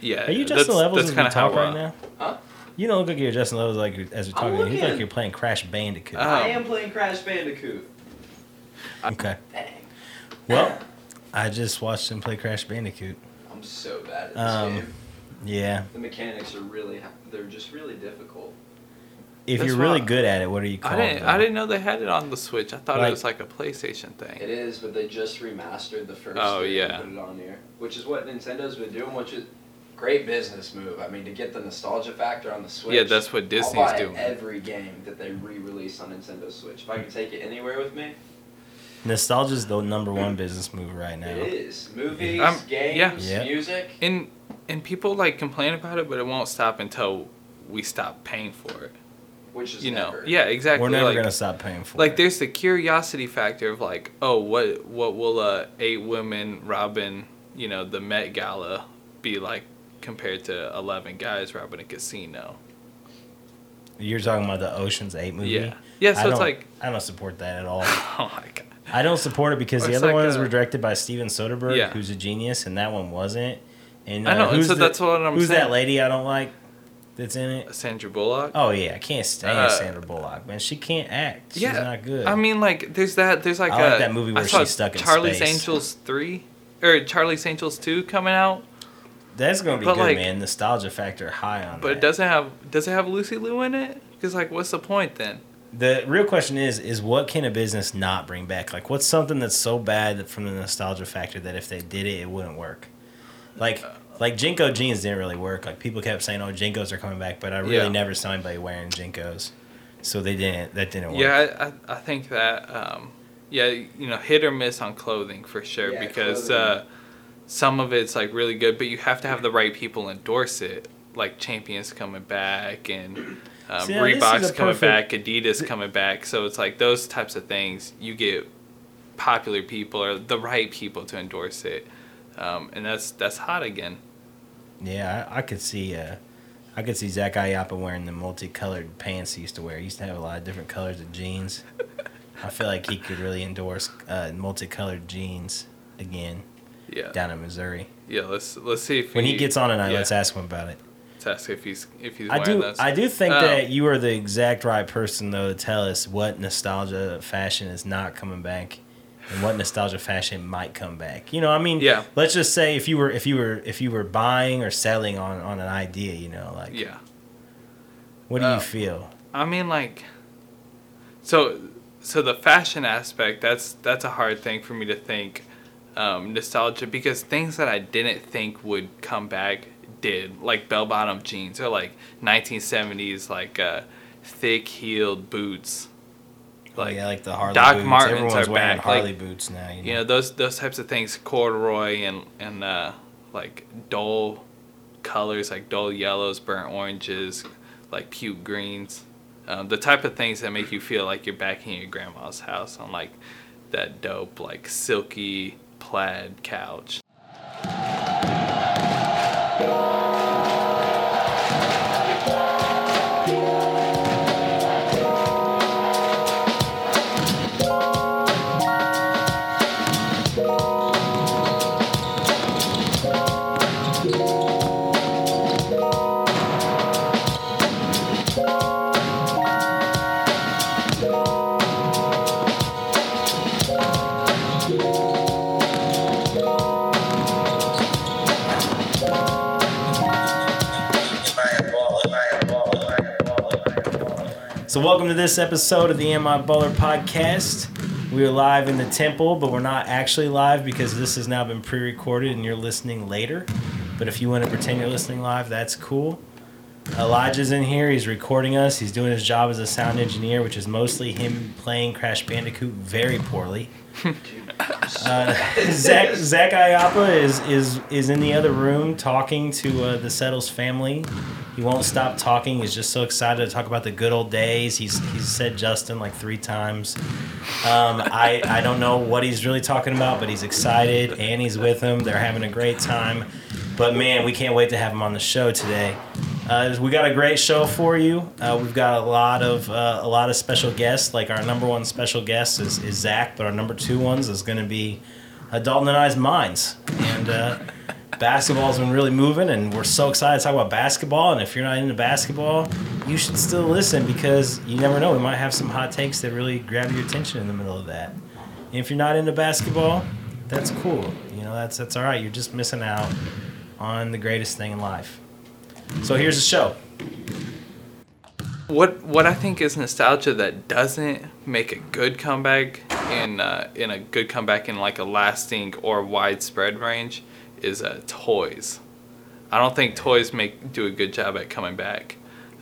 Yeah, Are you that's- adjusting levels that's as we talk right uh, now? Huh? You don't look like you're adjusting levels like as we're talking. You look like you're playing Crash Bandicoot. Oh. I am playing Crash Bandicoot. okay. Dang. Well, I just watched him play Crash Bandicoot. I'm so bad at this Um, game. Yeah. The mechanics are really they're just really difficult. If That's you're really why- good at it, what are you I called? didn't. I didn't know they had it on the Switch. I thought Like- it was like a PlayStation thing. It is, but they just remastered the first Oh, three yeah. and put it on here, which is what Nintendo's been doing, which is great business move. I mean, to get the nostalgia factor on the Switch. Yeah, that's what I'll Disney's buy doing. every game that they re-release on Nintendo Switch. If I can take it anywhere with me, Nostalgia's the number one business move right now. it is. Movies, Um, yeah. games, Yeah. music. And and people like complain about it, but it won't stop until we stop paying for it. Which is You know? Yeah, exactly. We're never like, gonna stop paying for like it. there's the curiosity factor of like, oh, what what will a eight women robbing, you know, the Met Gala be like compared to eleven guys robbing a casino? You're talking about the Ocean's Eight movie. Yeah. Yeah, so I it's like I don't support that at all. oh my god. I don't support it because the other like ones a- were directed by Steven Soderbergh, Yeah. who's a genius, and that one wasn't. And I uh, know, and so the- that's what I'm Who's saying. that lady I don't like? That's in it. Sandra Bullock? Oh yeah, I can't stand Uh, Sandra Bullock, man. She can't act. She's yeah, not good. I mean, like, there's that. There's like I like a- that movie I where she's stuck in Charlie's space. Angels three, or Charlie's Angels two coming out, that's gonna be but, good, like- man. Nostalgia factor high on but that. it doesn't have. Does it have Lucy Liu in it? Because like, what's the point then? The real question is, is what can a business not bring back? Like, what's something that's so bad that from the nostalgia factor that if they did it, it wouldn't work? Like, like JNCO jeans didn't really work. Like people kept saying, "Oh, JNCOs are coming back," but I really Yeah. never saw anybody wearing JNCOs, so they didn't. That didn't work. Yeah, I, I, I think that. Um, yeah, you know, hit or miss on clothing for sure Yeah, because clothing. uh, some of it's like really good, but you have to have the right people endorse it. Like Champions coming back and um, See, now this is Reebok's coming perfect- back, Adidas coming back. So it's like those types of things. You get popular people or the right people to endorse it, um, and that's that's hot again. Yeah, I, I could see. Uh, I could see Zach Ayapa wearing the multicolored pants he used to wear. He used to have a lot of different colors of jeans. I feel like he could really endorse uh, multicolored jeans again Yeah, down in Missouri. yeah. Let's let's see if When he gets on tonight, yeah. let's ask him about it. Let's ask if he's if he's I do. those. I do think Oh. that you are the exact right person though to tell us what nostalgia fashion is not coming back, and what nostalgia fashion might come back. You know, I mean, Yeah. Let's just say if you were if you were if you were buying or selling on on an idea, you know, like yeah. what do Oh. you uh, feel? I mean, like, so, so the fashion aspect that's that's a hard thing for me to think, um, nostalgia because things that I didn't think would come back did, like bell bottom jeans or like 1970s like uh, thick heeled boots, Like, yeah, like the Harley Doc boots. Martens Everyone's are wearing back, Harley like, boots now. You know, you know those those types of things, corduroy and and uh, like dull colors like dull yellows, burnt oranges, like puke greens. Um, the type of things that make you feel like you're back in your grandma's house on like that dope like silky plaid couch. So, welcome to this episode of the Am I podcast. We are live in the temple, but we're not actually live because this has now been pre recorded and you're listening later. But if you want to pretend you're listening live, that's cool. Elijah's in here. He's recording us. He's doing his job as a sound engineer, which is mostly him playing Crash Bandicoot very poorly. Uh, Zach Zach Ayapa is is is in the other room talking to uh, the Settles family. He won't stop talking. He's just so excited to talk about the good old days. He's he's said Justin like three times. Um, I I don't know what he's really talking about, but he's excited. Annie's with him. They're having a great time. But man, we can't wait to have him on the show today. Uh, we got a great show for you. Uh, we've got a lot of uh, a lot of special guests. Like our number one special guest is, is Zach, but our number two ones is going to be Dalton and I's minds. And uh, basketball's been really moving, and we're so excited to talk about basketball. And if you're not into basketball, you should still listen because you never know. We might have some hot takes that really grab your attention in the middle of that. And if you're not into basketball, that's cool. You know, that's that's all right. You're just missing out on the greatest thing in life. So here's the show. What what I think is nostalgia that doesn't make a good comeback in uh, in a good comeback in like a lasting or widespread range is uh, toys. I don't think toys make do a good job at coming back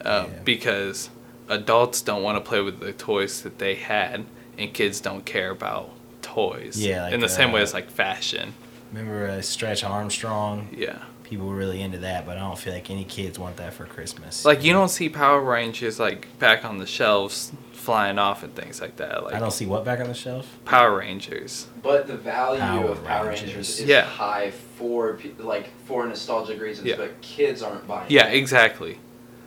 uh, Yeah. because adults don't want to play with the toys that they had, and kids don't care about toys. Yeah, like, in the same way uh, as like fashion. Remember uh, Stretch Armstrong? Yeah. People were really into that, but I don't feel like any kids want that for Christmas. Like you don't see Power Rangers like back on the shelves flying off and things like that. Like I don't see what back on the shelf. Power Rangers. But the value Power of Power Rangers. Rangers is Yeah. high for like for nostalgic reasons, Yeah. but kids aren't buying. Yeah, it. exactly.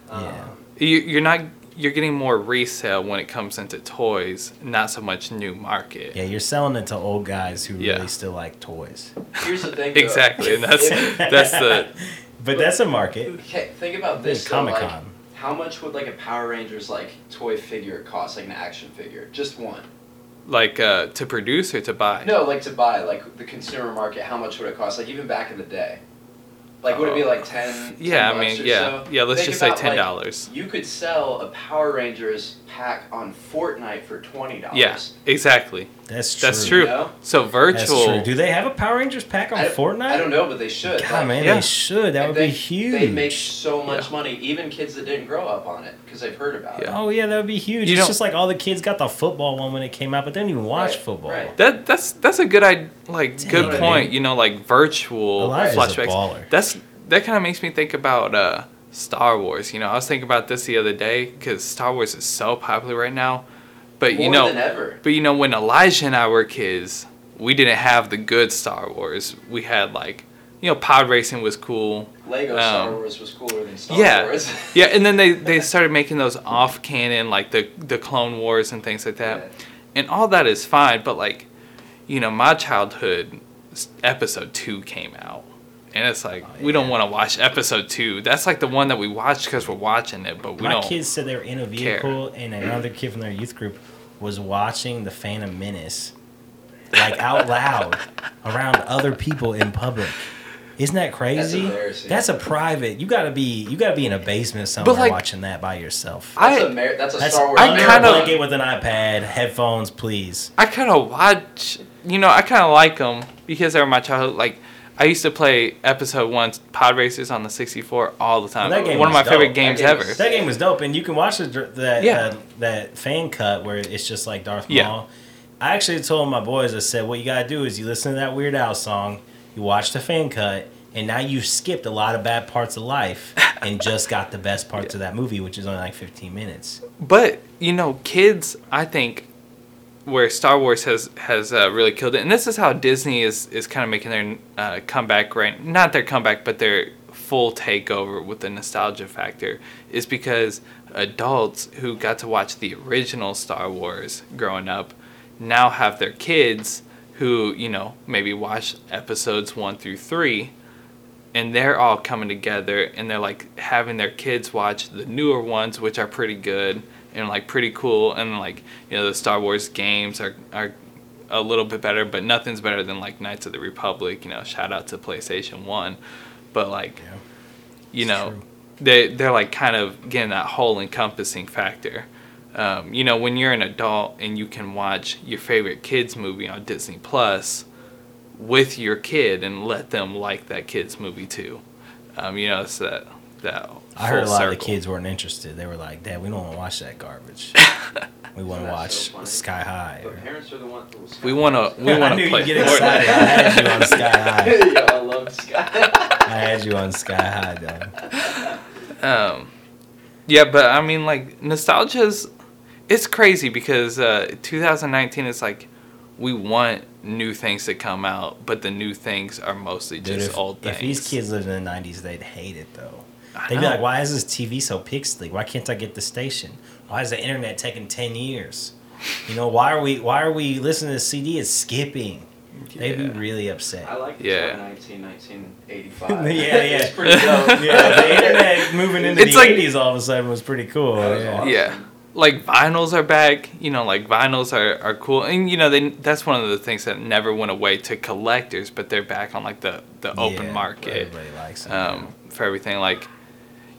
Um, Yeah. You, you're not. You're getting more resale when it comes into toys, not so much new market. Yeah, you're selling it to old guys who Yeah. really still like toys. Here's the thing. Exactly, and that's that's the But that's a market. Okay, think about this. though, Comic like, Con. how much would like a Power Rangers like toy figure cost, like an action figure, just one? like uh, to produce or to buy. No, like to buy, like the consumer market. How much would it cost? Like even back in the day, like would it be like 10 Yeah, 10 I mean, yeah, so? yeah. Let's Think just say ten like, dollars. You could sell a Power Rangers pack on Fortnite for twenty dollars. Yeah, exactly. That's true. That's true. You know? So That's virtual. true. Do they have a Power Rangers pack on I, Fortnite? I don't know, but they should. God, Like, man, Yeah. they should. That and would they, be huge. They make so much Yeah. money, even kids that didn't grow up on it, because they've heard about Yeah. it. Oh yeah, that would be huge. You it's just like all the kids got the football one when it came out, but they didn't even watch Right, football. right. That that's that's a good idea. Like good Dang, point. man. You know, like virtual Elijah's a flashbacks. baller. That's that kind of makes me think about uh, Star Wars. You know, I was thinking about this the other day because Star Wars is so popular right now. But More you know, than ever. but you know, when Elijah and I were kids, we didn't have the good Star Wars. We had like, you know, pod racing was cool. Lego Star Um, Wars was cooler than Star yeah, Wars. yeah, and then they they started making those off canon like the the Clone Wars and things like that, and all that is fine. But like, you know, my childhood episode two came out, and it's like Oh, we don't want to watch episode two. That's like the one that we watched because we're watching it, but we My don't. kids said they were in a care. vehicle, and another kid from their youth group was watching the Phantom Menace, like out loud, around other people in public. Isn't that crazy? embarrassing. That's a private. You gotta be. You gotta be in a basement somewhere like, watching that by yourself. That's I a Mar- that's a That's Star Wars. I kind a of- blanket with an iPad, headphones, please. I kind of watch, you know, I kind of like them because they were my childhood. Like, I used to play episode one pod racers on the 64 all the time. Well, that game one of my was favorite dope. games That game ever. That game was dope, and you can watch the, that Yeah. uh, that fan cut where it's just like Darth Yeah. Maul. I actually told my boys, I said, what you gotta do is you listen to that Weird Al song, you watch the fan cut, and now you've skipped a lot of bad parts of life and just got the best parts of that movie, which is only like 15 minutes. But you know, kids, I think where Star Wars has has uh, really killed it, and this is how Disney is is kind of making their uh, comeback right, not their comeback, but their full takeover with the nostalgia factor, is because adults who got to watch the original Star Wars growing up now have their kids who you know maybe watch episodes one through three and they're all coming together and they're like having their kids watch the newer ones which are pretty good and like pretty cool and like you know the Star Wars games are are a little bit better but nothing's better than like Knights of the Republic you know shout out to PlayStation 1 but like Yeah. you know true. they they're like kind of getting that whole encompassing factor um, you know when you're an adult and you can watch your favorite kids movie on Disney Plus with your kid and let them like that kids movie too. Um, you know, it's that that. I heard a full lot of the kids weren't interested. They were like, Dad, we don't want to watch that garbage. we want to That's watch so. Sky High. But parents are the ones. Sky We want to. We I want knew to play. you'd get Fortnite. excited. I had you on Sky High. Yo, I love Sky. I had you on Sky High, though. Um, yeah, but I mean, like nostalgia's. It's crazy because uh, 2019 is like, we want new things to come out, but the new things are mostly Dude, just if, old things. if these kids lived in the 90s, they'd hate it, though. I They'd be like, why is this TV so pixely? Why can't I get the station? Why is the internet taking 10 years? You know, why are we why are we listening to the CD? It's skipping. they'd be really upset. I like Yeah. 19, 1985. yeah, yeah. It's pretty dope. yeah, the internet moving into It's the like- '80s all of a sudden was pretty cool. Was yeah. awesome. Yeah. Like vinyls are back, you know, like vinyls are, are cool. And you know, they that's one of the things that never went away to collectors, but they're back on like the, the open Yeah, market Everybody likes them. um, for everything like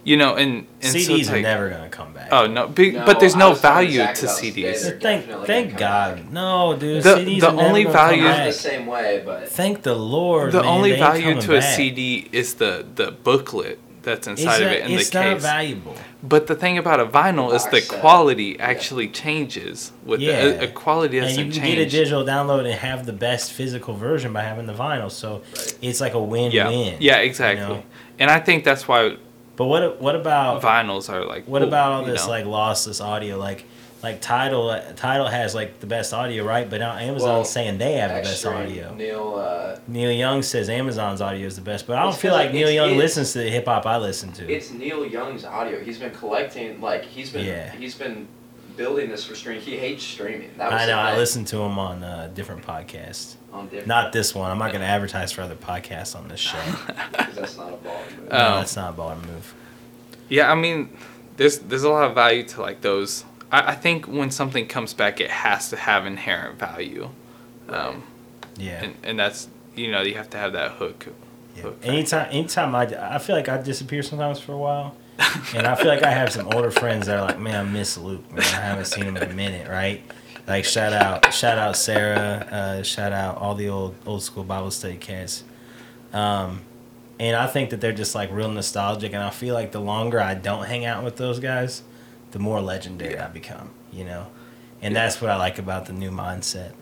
you know, and, and so CDs are never gonna come back. Oh no, be, No, but there's no value Zach to CDs. they're thank thank God. back. No, dude. The- CDs the are only gonna value- I'm the same way, but Thank the Lord. The man, only value coming to a. CD is the the booklet that's It's inside of not- it in the it's not case. valuable. But the thing about a vinyl is the Box set. quality Yeah. actually changes with Yeah. the a, a quality And doesn't you can change. get a digital download and have the best physical version by having the vinyl. So Right. it's like a win-win. yeah, yeah, exactly. know? And I think that's why But what what about vinyls are like. what cool, about all you this know? like lossless audio? Like like Tidal Tidal has like the best audio, right? But now Amazon's Well, saying they have the best audio. Neil, uh, Neil Young says Amazon's audio is the best, but I don't feel like like, Neil Young listens to the hip hop I listen to. it's Neil Young's audio. He's been collecting, like he's been, Yeah. he's been building this for streaming. He hates streaming. That was I know. I thing listen to him on uh, different podcasts. on different. Not this one. I'm not going to advertise for other podcasts on this show. that's not a ball. Move. no, Um, that's not a baller move. Yeah, I mean, there's there's a lot of value to like those. I, I think when something comes back, it has to have inherent value, um, Yeah. and and that's you know you have to have that hook. yeah. hook Anytime, anytime I, I feel like I disappear sometimes for a while, and I feel like I have some older friends that are like, man, I miss Luke. Man, I haven't seen him in a minute, right? Like shout out, shout out Sarah, uh, shout out all the old old school Bible study cats. Um, and I think that they're just like real nostalgic, and I feel like the longer I don't hang out with those guys, the more legendary I become, you know. And that's what I like about the new mindset.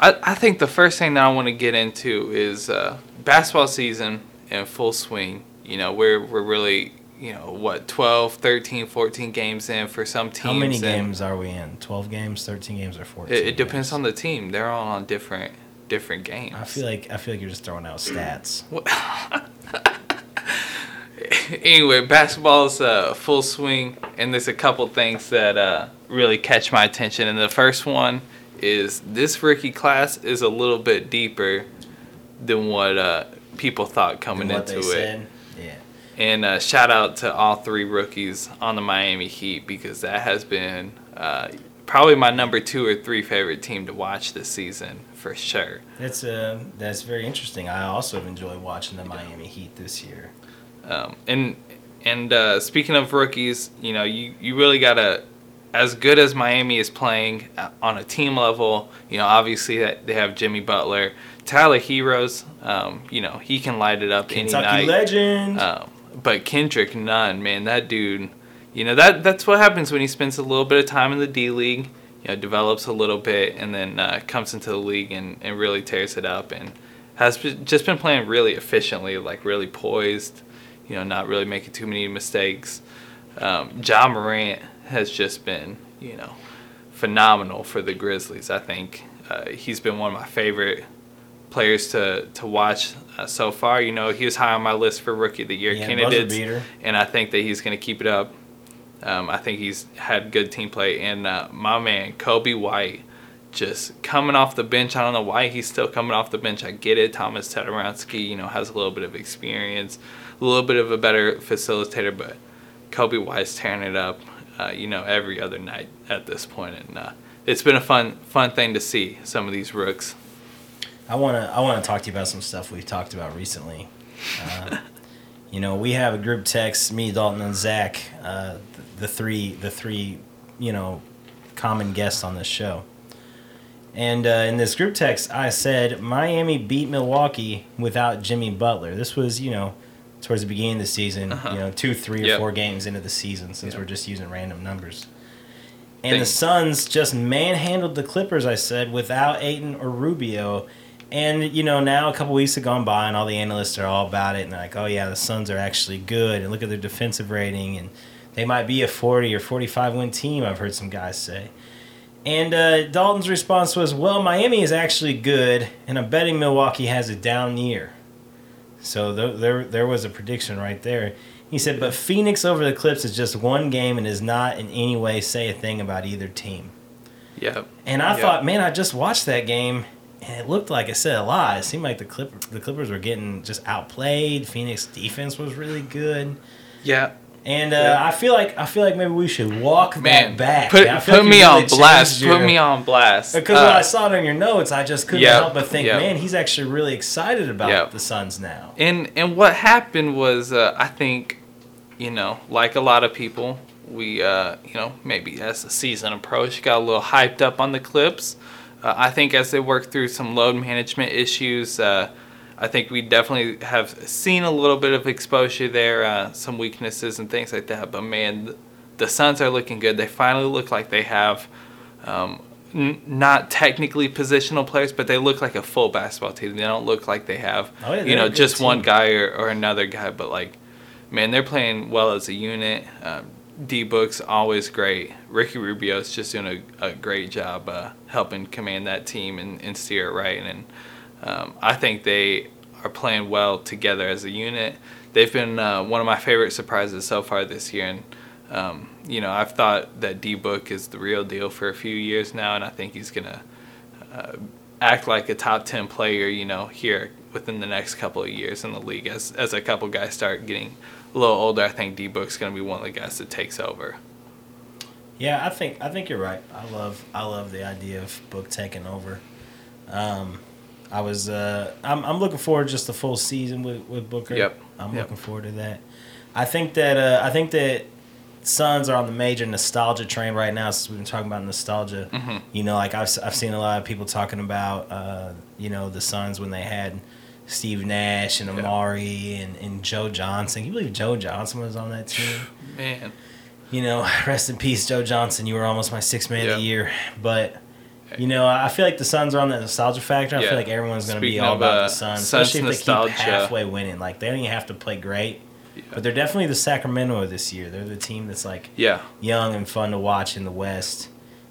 I, I think the first thing that I want to get into is uh, basketball season in full swing. You know, we're, we're really, you know, what, 12, 13, 14 games in for some teams. How many games are we in? Twelve games, thirteen games, or fourteen? It, it depends games? on the team. They're all on different different games. I feel like I feel like you're just throwing out stats. anyway, basketball's uh, full swing, and there's a couple things that uh, really catch my attention. And the first one is this rookie class is a little bit deeper than what uh, people thought coming into it. said. Yeah. And uh, shout out to all three rookies on the Miami Heat because that has been uh, probably my number two or three favorite team to watch this season for sure. That's uh that's very interesting. I also have enjoyed watching the Miami Heat this year. Um, and and uh, speaking of rookies, you know, you, you really gotta, as good as Miami is playing uh, on a team level, you know, obviously that they have Jimmy Butler, Tyler Herro, um, you know, he can light it up Kentucky any night. legend. Um, but Kendrick Nunn, man, that dude, you know that that's what happens when he spends a little bit of time in the D League, you know, develops a little bit, and then uh, comes into the league and, and really tears it up, and has just been playing really efficiently, like really poised, you know, not really making too many mistakes. Um, Ja Morant has just been, you know, phenomenal for the Grizzlies. I think uh, he's been one of my favorite players to to watch uh, so far. You know, he was high on my list for rookie of the year yeah, candidates, and I think that he's going to keep it up. Um, I think he's had good team play, and uh, my man Coby White, just coming off the bench. I don't know why he's still coming off the bench. I get it. Thomas Tedorowski, you know, has a little bit of experience, a little bit of a better facilitator, but Coby White's tearing it up. Uh, you know, every other night at this point, and uh, it's been a fun fun thing to see some of these rooks. I wanna I wanna talk to you about some stuff we've talked about recently. Uh, you know, we have a group text, me, Dalton, and Zach, uh, the, the three the three, you know, common guests on this show. And uh, in this group text, I said Miami beat Milwaukee without Jimmy Butler. This was, you know, towards the beginning of the season, Uh-huh. you know, two, three, or Yep. four games into the season, since Yep. we're just using random numbers. And the Suns just manhandled the Clippers, I said, without Ayton or Rubio. And, you know, now a couple weeks have gone by and all the analysts are all about it. And they're like, oh, yeah, the Suns are actually good. And look at their defensive rating. And they might be a 40 or 45 win team, I've heard some guys say. And uh, Dalton's response was, well, Miami is actually good. And I'm betting Milwaukee has a down year. So th- there, there was a prediction right there. He said, but Phoenix over the Clips is just one game and does not in any way say a thing about either team. Yep. And I thought, man, I just watched that game, and it looked like it said a lot. It seemed like the Clip the Clippers were getting just outplayed. Phoenix defense was really good, Yeah. And uh, Yeah. I feel like I feel like maybe we should walk Man, that back. put I put like me you on blast. your- Put me on blast. Because when Uh, I saw it on your notes, I just couldn't Yep, help but think, yep. man, he's actually really excited about Yep. the Suns now. And and what happened was, uh, I think, you know, like a lot of people, we, uh, you know, maybe as the season approached, got a little hyped up on the Clips. Uh, I think as they worked through some load management issues, uh, I think we definitely have seen a little bit of exposure there, uh, some weaknesses and things like that. But man, the Suns are looking good. They finally look like they have. Um, N- not technically positional players, but they look like a full basketball team. They don't look like they have, Oh, yeah, you know, just one guy or, or another guy. But like, man, they're playing well as a unit. Um, D Book's always great. Ricky Rubio's just doing a, a great job uh, helping command that team and, and steer it right. And um, I think they are playing well together as a unit. They've been uh, one of my favorite surprises so far this year. And um, you know, I've thought that D Book is the real deal for a few years now, and I think he's gonna uh, act like a top ten player. You know, here within the next couple of years in the league, as as a couple guys start getting a little older, I think D Book's gonna be one of the guys that takes over. Yeah, I think I think you're right. I love I love the idea of book taking over. Um, I was uh, I'm I'm looking forward to just the full season with, with Booker. Yep. I'm Yep. looking forward to that. I think that uh, I think that Suns are on the major nostalgia train right now. Since we've been talking about nostalgia, Mhm. you know, like I've I've seen a lot of people talking about uh, you know the Suns when they had Steve Nash and Yeah. Amar'e and, and Joe Johnson. Can you believe Joe Johnson was on that team? Man, you know, rest in peace, Joe Johnson. You were almost my sixth man of the year. But, you know, I feel like the Suns are on that nostalgia factor. I Yeah. feel like everyone's going to be all about uh, the Suns, Suns especially if nostalgia. they keep halfway winning. Like, they don't even have to play great. yeah, But they're definitely the Sacramento of this year. They're the team that's, like, yeah, young and fun to watch in the West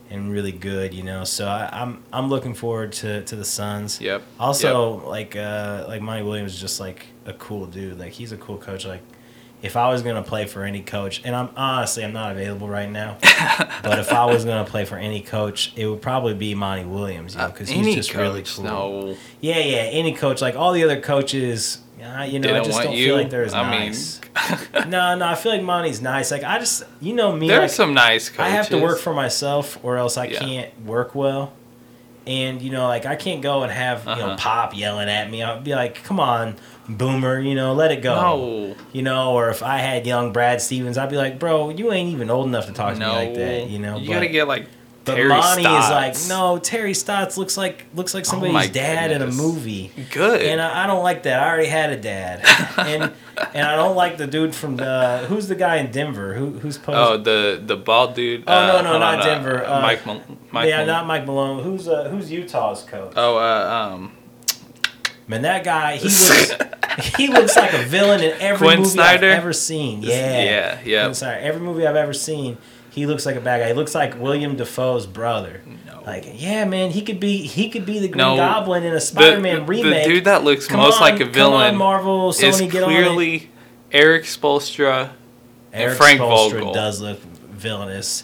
and really good, you know. So I, I'm I'm looking forward to, to the Suns. yep. Also, like uh, like Monty Williams is just like a cool dude. Like he's a cool coach. Like if I was gonna play for any coach, and I'm honestly I'm not available right now, but if I was gonna play for any coach, it would probably be Monty Williams, you know, because Uh, he's just really coach, cool. no. Yeah, yeah, any coach. Like all the other coaches, uh, you know, They I just don't you. feel like they're as I nice. mean, no, no, I feel like Monty's nice. Like I just, you know me, there are like, some nice coaches. I have to work for myself, or else I Yeah. can't work well. And you know, like I can't go and have you know Uh-huh. Pop yelling at me. I'll be like, "Come on, Boomer, you know, let it go." No, You know, or if I had young Brad Stevens, I'd be like, "Bro, you ain't even old enough to talk to no. me like that." You know, you but, gotta get like but Terry Monty Stotts. is like, "No, Terry Stotts looks like looks like Oh somebody's my dad in a movie." Good. And I, I don't like that. I already had a dad, and and I don't like the dude from the who's the guy in Denver who who's posed oh, the the bald dude. Oh, no, uh, no, hold not on, uh, Denver, uh, Mike. Mal- Mike yeah, Mal- not Mike Malone. Who's uh, who's Utah's coach? Oh, uh, um, Man, that guy he looks he looks like a villain in every Quin movie Snyder? I've ever seen. Yeah, yeah, yeah. Snyder. Every movie I've ever seen, he looks like a bad guy. He looks like Willem Dafoe's brother. Like, yeah, man, he could be he could be the Green No. Goblin in a Spider-Man remake. the dude that looks Come most on, like a villain on, Marvel, is Sony, on clearly Erik Spoelstra. Erik Frank Spoelstra Vogel. does look villainous.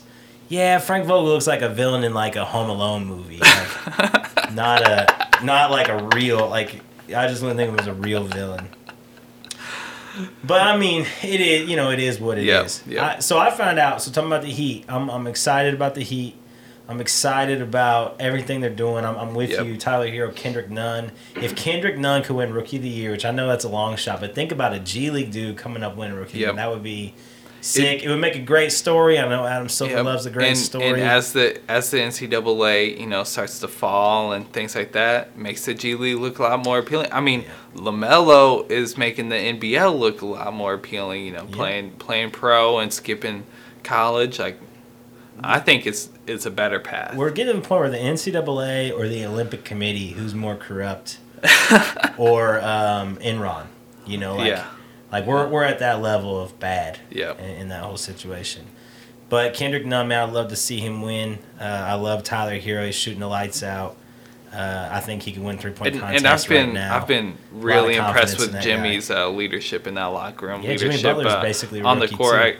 Yeah, Frank Vogel looks like a villain in like a Home Alone movie. Like, not a not like a real like I just wouldn't think it was a real villain. But I mean, it is you know it is what it is. Yep, yep. I, so I found out. So talking about the Heat, I'm I'm excited about the Heat. I'm excited about everything they're doing. I'm, I'm with Yep. you, Tyler Herro, Kendrick Nunn. If Kendrick Nunn could win Rookie of the Year, which I know that's a long shot, but think about a G League dude coming up winning Rookie of the Year. Yep. That would be sick. It, would make a great story. I know Adam Silver Yep. loves a great and, story. And as the as the NCAA, you know, starts to fall and things like that, makes the G League look a lot more appealing. I mean, LaMelo is making the NBL look a lot more appealing. You know, Yeah. playing playing pro and skipping college. Like, I think it's it's a better path. We're getting to the point where the NCAA or the Olympic Committee, who's more corrupt, or um, Enron, you know, like, yeah, like we're, we're at that level of bad yeah, in, in that whole situation. But Kendrick Nunn, man, I'd love to see him win. Uh, I love Tyler Herro. He's shooting the lights out. Uh, I think he can win three point and, contest and I've been right now. I've been really impressed with Jimmy's uh, leadership in that locker room. Yeah, Jimmy leadership Butler's uh, basically on the court. I,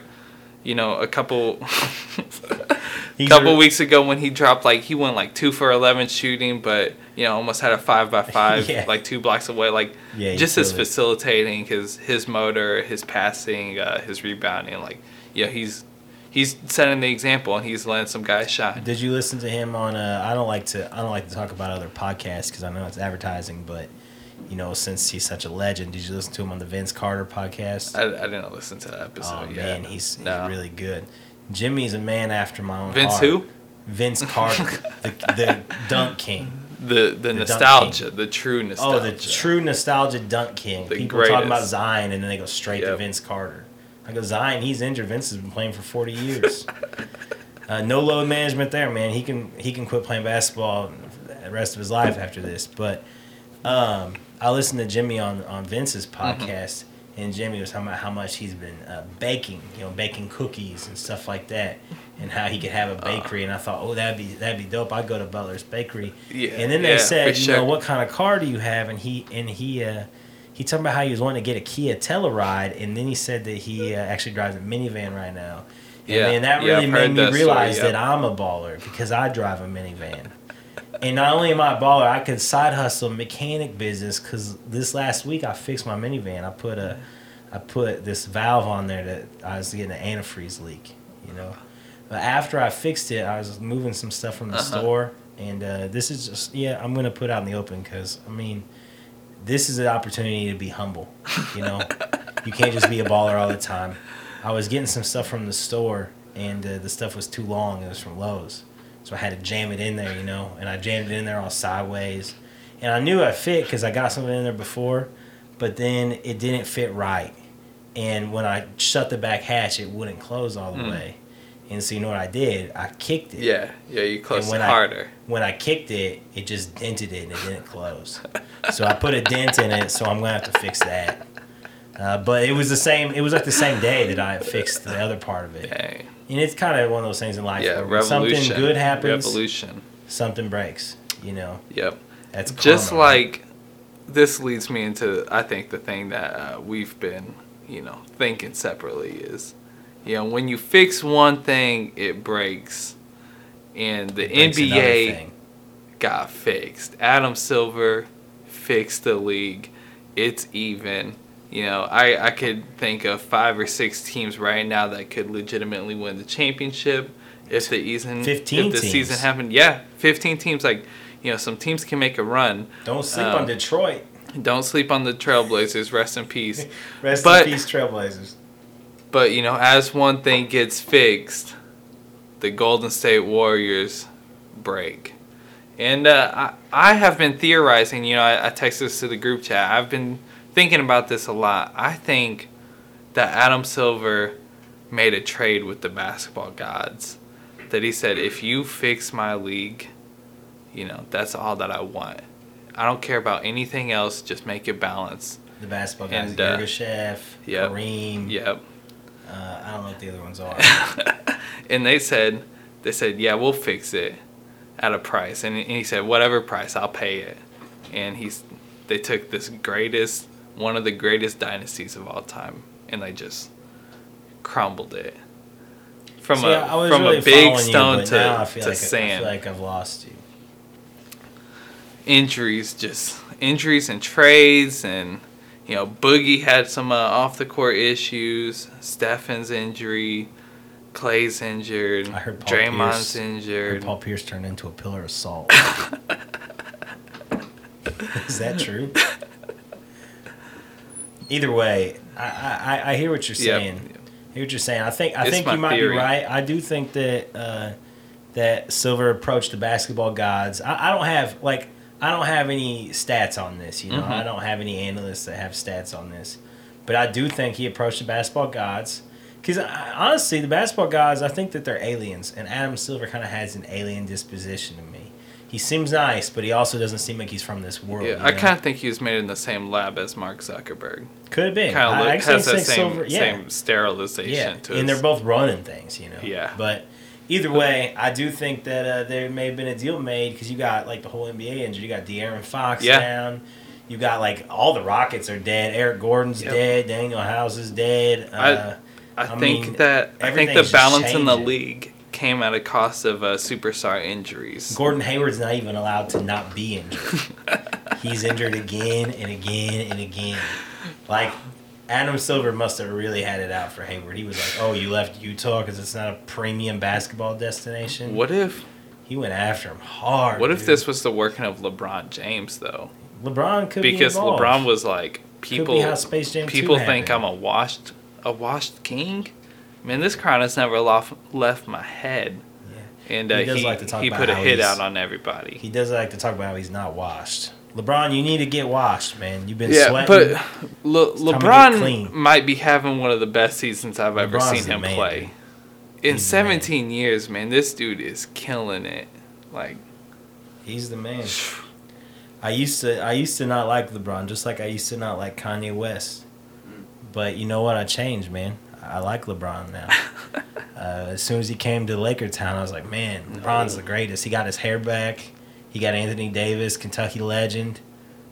you know, a couple couple a- weeks ago when he dropped like he went like two for eleven shooting, but you know almost had a five by five Yeah. like two blocks away. Like Yeah, just his it. facilitating, his his motor, his passing, uh, his rebounding. Like yeah, he's he's setting the example and he's letting some guys shine. Did you listen to him on? Uh, I don't like to. I don't like to talk about other podcasts because I know it's advertising. But you know, since he's such a legend, did you listen to him on the Vince Carter podcast? I, I didn't listen to that oh episode yet. man, he's, No. he's really good. Jimmy's a man after my own Vince heart. who? Vince Carter, the, the dunk king. The the, dunk nostalgia, the true nostalgia. Oh, the true nostalgia dunk king. The People talk about. Zion and then they go straight to Vince Carter. I go Zion, he's injured. Vince has been playing for forty years. uh, no load management there, man. He can he can quit playing basketball the rest of his life after this. But um, I listened to Jimmy on on Vince's Mm-hmm. podcast, and Jimmy was talking about how much he's been uh, baking, you know, baking cookies and stuff like that, and how he could have a bakery. and I thought, oh, that'd be that'd be dope. I'd go to Butler's Bakery. Yeah, And then they yeah, said, you know, what kind of car do you have? And he and he uh, he talked about how he was wanting to get a Kia Telluride, and then he said that he uh, actually drives a minivan right now. And Yeah, man, that really I've made me that story, realize yeah. that I'm a baller because I drive a minivan. And not only am I a baller, I could side hustle mechanic business because this last week I fixed my minivan. I put a I put this valve on there that I was getting an antifreeze leak, you know. But after I fixed it, I was moving some stuff from the Uh-huh. store, and uh, this is just yeah, I'm gonna put out in the open because I mean, this is an opportunity to be humble. You know, you can't just be a baller all the time. I was getting some stuff from the store, and uh, the stuff was too long. It was from Lowe's, so I had to jam it in there, you know. And I jammed it in there all sideways, and I knew I fit because I got something in there before, but then it didn't fit right. And when I shut the back hatch, it wouldn't close all the Mm. way. And so you know what I did? I kicked it. yeah, yeah, you close when it I- harder. When I kicked it, it just dented it and it didn't close. so I put a dent in it. So I'm gonna have to fix that. Uh, but it was the same. It was like the same day that I fixed the other part of it. Dang. And it's kind of one of those things in life Yeah, where when something revolution. good happens, Revolution. something breaks. You know, Yep. that's Just karma, right? like this leads me into I think the thing that uh, we've been you know thinking separately is you know when you fix one thing it breaks, and the breaks NBA got fixed. Adam Silver fixed the league. It's even. You know, I, I could think of five or six teams right now that could legitimately win the championship if the season 15 if the teams. season happened. Yeah, fifteen teams. Like you know, some teams can make a run. Don't sleep um, on Detroit. Don't sleep on the Trailblazers. Rest in peace. Rest but- in peace, Trailblazers. But you know, as one thing gets fixed, the Golden State Warriors break. And uh, I, I have been theorizing. You know, I, I texted this to the group chat. I've been thinking about this a lot. I think that Adam Silver made a trade with the basketball gods. That he said, if you fix my league, you know, that's all that I want. I don't care about anything else. Just make it balance. The basketball guys, And, uh, Yurgashev, yep. Kareem. Yep. Uh, I don't know what the other ones are. and they said, they said, yeah, we'll fix it at a price. And he said, whatever price, I'll pay it. And he's, they took this greatest, one of the greatest dynasties of all time, and they just crumbled it from See, a I from really a big stone you, to I to like I, I sand. feel like I've lost you. injuries, just injuries and trades, and you know, Boogie had some uh, off the court issues. Stefan's injury, Clay's injured, I heard Paul Draymond's Pierce- I heard injured. Paul Pierce turned into a pillar of salt. Is that true? Either way, I, I, I hear what you're Yep. saying. I hear what you're saying. I think I It's think you might theory. be right. I do think that uh, that Silver approached the basketball gods. I, I don't have like I don't have any stats on this. You know, Mhm. I don't have any analysts that have stats on this. But I do think he approached the basketball gods. Because honestly, the basketball gods, I think that they're aliens, and Adam Silver kind of has an alien disposition to me. He seems nice, but he also doesn't seem like he's from this world. Yeah, you I kind of think he was made in the same lab as Mark Zuckerberg. could have been. Kind of has that think same Silver- yeah. same sterilization Yeah, to and his- they're both running things, you know. Yeah. But either way, I do think that uh, there may have been a deal made because you got like the whole NBA injured. You got De'Aaron Fox Yeah. down. You got like all the Rockets are dead. Eric Gordon's Yep. dead. Danuel House is dead. I- Uh, I, I think mean, that I think the balance in the league came at a cost of uh, superstar injuries. Gordon Hayward's not even allowed to not be injured. He's injured again and again and again. Like Adam Silver must have really had it out for Hayward. He was like, "Oh, you left Utah because it's not a premium basketball destination." What if He went after him hard. what if dude. this was the working of LeBron James though? LeBron could Because be involved. Because LeBron was like people be how Space Jam people think happened. I'm a washed a washed king. Man, this crown has never left left my head. Yeah. And uh, He he does like to talk he about put a how hit he's- out on everybody. He does like to talk about how he's not washed. LeBron, you need to get washed, man. You've been Yeah, sweating. but Le- time to get LeBron might be having one of the best seasons I've ever seen him man, play. dude. In He's the man. 17 years, man, this dude is killing it. Like, He's the man. I used to I used to not like LeBron, just like I used to not like Kanye West. But you know what? I changed, man. I like LeBron now. uh, as soon as he came to Laker Town, I was like, man, LeBron's the greatest. He got his hair back. He got Anthony Davis, Kentucky legend,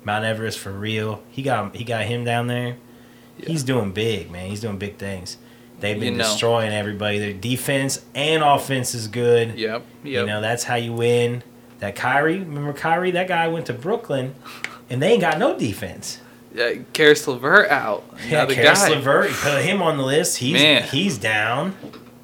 Mount Everest for real. He got he got him down there. Yeah. He's doing big, man. He's doing big things. They've been You know. destroying everybody. Their defense and offense is good. yep, yep. You know, that's how you win. That Kyrie, remember Kyrie? That guy went to Brooklyn, and they ain't got no defense. Yeah, Caris LeVert out. Yeah, Caris guy. LeVert, put him on the list. He's Man. he's down.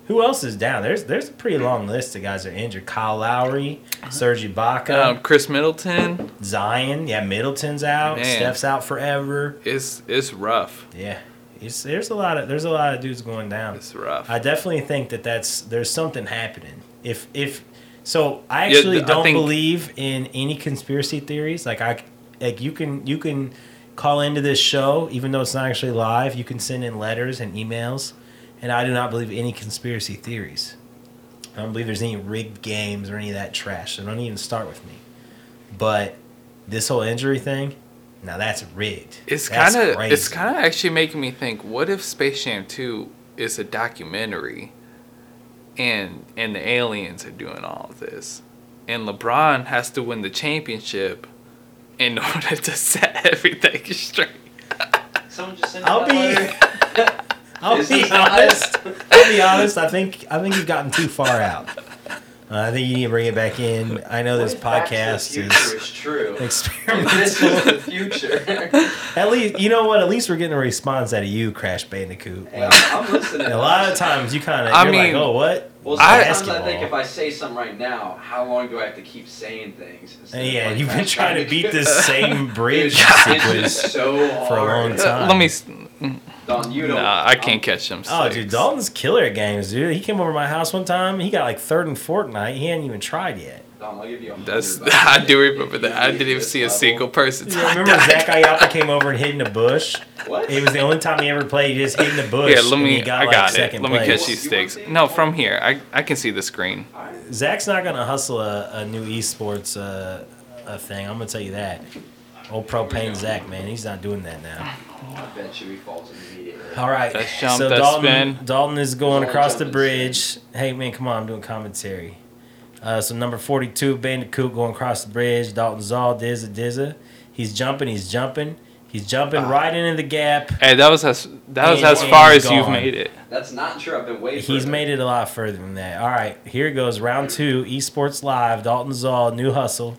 Who else is down? There's there's a pretty long list of guys that are injured. Kyle Lowry, Serge Ibaka, Um, Khris Middleton Zion. Yeah, Middleton's out. Man. Steph's out forever. It's is rough. Yeah, it's, there's a lot of there's a lot of dudes going down. It's rough. I definitely think that that's there's something happening. If if so, I actually I don't think- believe in any conspiracy theories. Like I, like you can you can call into this show even though it's not actually live. You can send in letters and emails, and I do not believe any conspiracy theories. I don't believe there's any rigged games or any of that trash. So don't even start with me. But this whole injury thing, now that's rigged. It's kind of it's kind of actually making me think. What if Space Jam Two is a documentary, and and the aliens are doing all of this, and LeBron has to win the championship in order to set everything straight. Someone just sent I'll be. I'll Is be honest. I'll be honest. I think I think you've gotten too far out. Uh, I think you need to bring it back in. I know this What if Back podcast to the Future is is true. This is experimental. the future. At least you know what? At least we're getting a response out of you, Crash Bandicoot. Hey, Like, I'm, I'm listening. a lot of times you kind of I you're like, oh what? Well, I- sometimes I, think if I say something right now, how long do I have to keep saying things? Yeah, like, you've been trying to beat this same bridge it's sequence. just so for a long hard. time. Let me. s- Don, you don't. Nah, I can't catch him. Oh, dude, Dalton's killer at games, dude. He came over to my house one time. He got like third and Fortnite. He hadn't even tried yet. Don, I'll give you a That's I do remember that. I didn't even see a level. single person. You remember Zach Ayapa came over and hid in a bush? What? It was the only time he ever played. He just hid in the bush. Yeah, let and me. he got, I like, got it. second Let me catch these sticks. No, from here, I I can see the screen. Zach's not gonna hustle a, a new esports uh, a thing. I'm gonna tell you that. Old propane Zach, man, he's not doing that now. I bet you he falls immediately. All right, That's jump, so that's Dalton, spin. Dalton is going across the bridge. Hey man, come on, I'm doing commentary. Uh, so number 42, Bandicoot going across the bridge. Dalton Zaw, Dizza, Dizza. He's jumping, he's jumping, he's jumping Ah. right into the gap. Hey, that was as that was And- as far he's as you've made it. That's not true. I've been waiting. He's for made it a lot further than that. All right, here goes round two, Esports Live. Dalton Zaw, new hustle.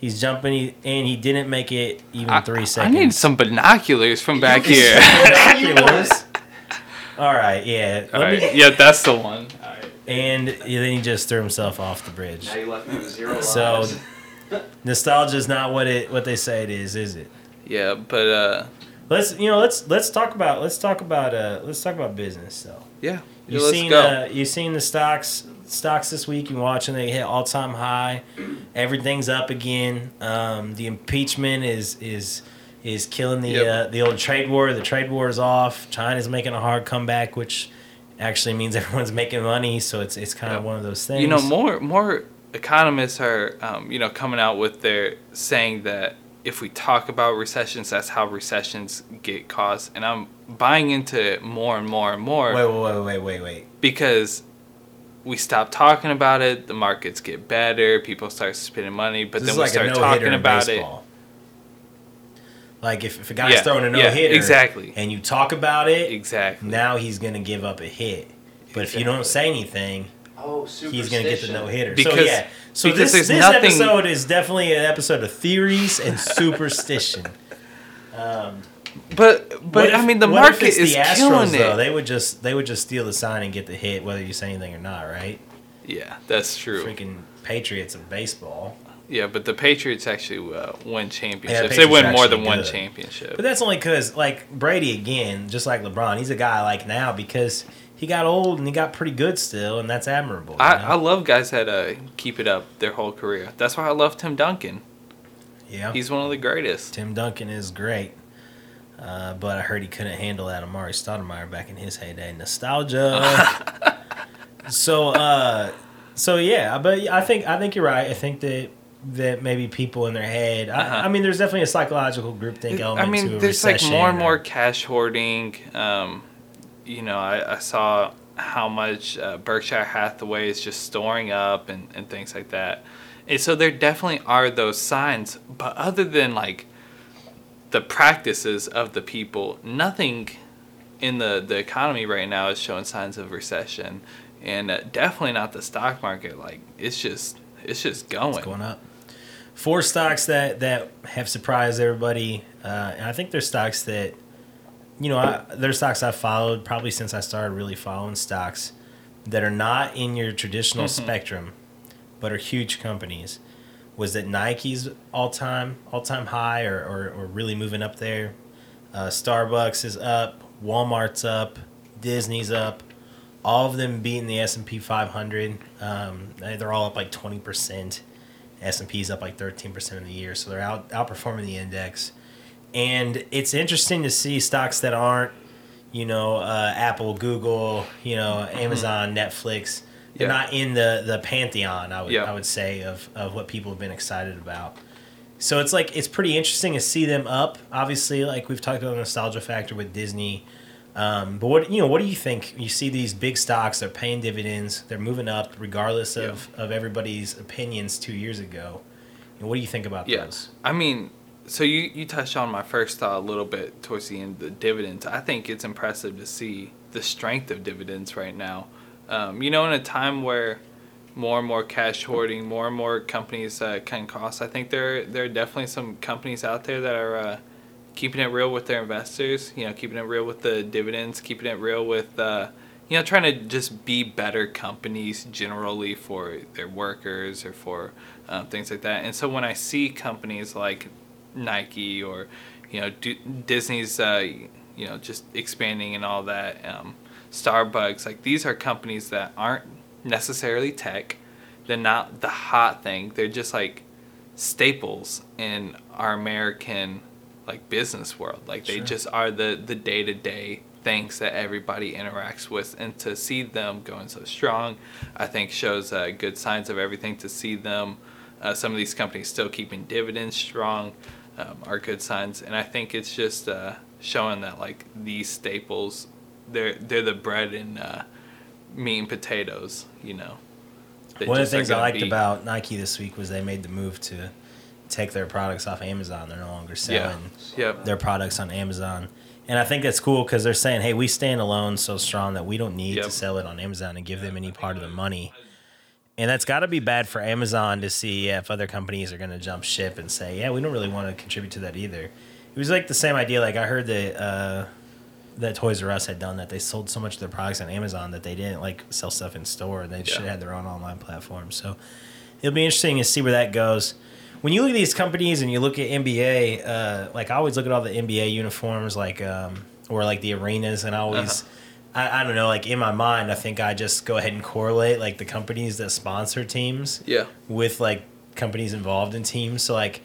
He's jumping, he, and he didn't make it even I, three I need some binoculars from back here. Binoculars. All right, yeah. All Let me- yeah, that's the one. All right. And then he just threw himself off the bridge. Now you left me with zero So- Nostalgia is not what it what they say it is, is it? Yeah, but uh, Let's you know let's let's talk about let's talk about uh let's talk about business though. yeah, You yeah, seen uh you seen the stocks stocks this week? You watching they hit all time high. Everything's up again. Um, the impeachment is is is killing the Yep. uh, the old trade war. The trade war is off. China's making a hard comeback, which actually means everyone's making money. So it's it's kind of one of those things. you know, more more economists are um, you know coming out with their saying that if we talk about recessions, that's how recessions get caused, and I'm buying into it more and more and more Wait wait wait wait wait wait. because we stop talking about it, the markets get better, people start spending money, but This then we like start no talking about baseball. Like if, if a guy's Yeah, throwing a no yeah, hitter, exactly. and you talk about it. it, Exactly. now he's gonna give up a hit. But if you don't say anything, Oh, superstition. he's going to get the no hitter. So yeah, so because this, this nothing- episode is definitely an episode of theories and superstition. Um, But but what I mean the market is the Astros, killing though? it. They would just they would just steal the sign and get the hit, whether you say anything or not, right? yeah, that's true. Freaking Patriots of baseball. Yeah, but the Patriots actually uh, win championships. Patriots they win more than one championship. But that's only because, like Brady again, just like LeBron, he's a guy like now because he got old and he got pretty good still, and that's admirable. I, know? I love guys that uh, keep it up their whole career. That's why I love Tim Duncan. yeah, He's one of the greatest. Tim Duncan is great, uh, but I heard he couldn't handle that Amar'e Stoudemire back in his heyday. Nostalgia. so, uh, so yeah, but I think I think you're right. I think that that maybe people in their head. I, Uh-huh. I mean, there's definitely a psychological groupthink element I to mean, a there's like more and or- more cash hoarding. Um, you know, I, I saw how much uh, Berkshire Hathaway is just storing up and, and things like that. And so there definitely are those signs. But other than like the practices of the people, nothing in the, the economy right now is showing signs of recession. And uh, definitely not the stock market. Like, it's just, it's just going. It's going up. Four stocks that that have surprised everybody, uh, and I think they're stocks that, you know, I, they're stocks I've followed probably since I started really following stocks that are not in your traditional Mhm. spectrum, but are huge companies. Was that Nike's all time all time high, or, or or really moving up there? Uh, Starbucks is up, Walmart's up, Disney's up. All of them beating the S and P 500. Um, they're all up like 20 percent. S and P's up like 13 percent in the year, so they're out outperforming the index. And it's interesting to see stocks that aren't, you know, uh, Apple, Google, you know, Amazon, Netflix. They're Yeah. not in the the pantheon. I would Yeah. I would say of of what people have been excited about. So it's like it's pretty interesting to see them up. Obviously, like we've talked about the nostalgia factor with Disney. Um, but what you know, what do you think? You see these big stocks, they're paying dividends, they're moving up regardless of, of everybody's opinions two years ago. And what do you think about Yeah. those? I mean, so you, you touched on my first thought a little bit towards the end, the dividends. I think it's impressive to see the strength of dividends right now. Um, you know, in a time where more and more cash hoarding, more and more companies uh, cutting costs, I think there there are definitely some companies out there that are uh, keeping it real with their investors. You know, keeping it real with the dividends, keeping it real with uh, you know trying to just be better companies generally for their workers or for um, things like that. And so when I see companies like Nike or you know D- Disney's uh, you know just expanding and all that, um, Starbucks, like these are companies that aren't necessarily tech. They're not the hot thing. They're just like staples in our American like business world. Like they Sure. just are the the day to day things that everybody interacts with, and to see them going so strong, I think shows uh, good signs of everything. To see them, uh, some of these companies still keeping dividends strong, um, are good signs, and I think it's just uh, showing that like these staples, they're they're the bread and uh, meat and potatoes, you know. One of the things I liked be- about Nike this week was they made the move to take their products off Amazon. They're no longer Yeah. selling Yep. their products on Amazon. And I think that's cool because they're saying, hey, we stand alone so strong that we don't need to sell it on Amazon and give them any part of the money. And that's got to be bad for Amazon to see yeah, if other companies are going to jump ship and say, yeah, we don't really want to contribute to that either. It was like the same idea. Like I heard that uh, that Toys R Us had done that. They sold so much of their products on Amazon that they didn't like sell stuff in store. And they should have had their own online platform. So it'll be interesting to see where that goes. When you look at these companies and you look at NBA, uh, like I always look at all the NBA uniforms, like um, or like the arenas, and I always, I, I don't know, like in my mind, I think I just go ahead and correlate like the companies that sponsor teams Yeah. with like companies involved in teams. So like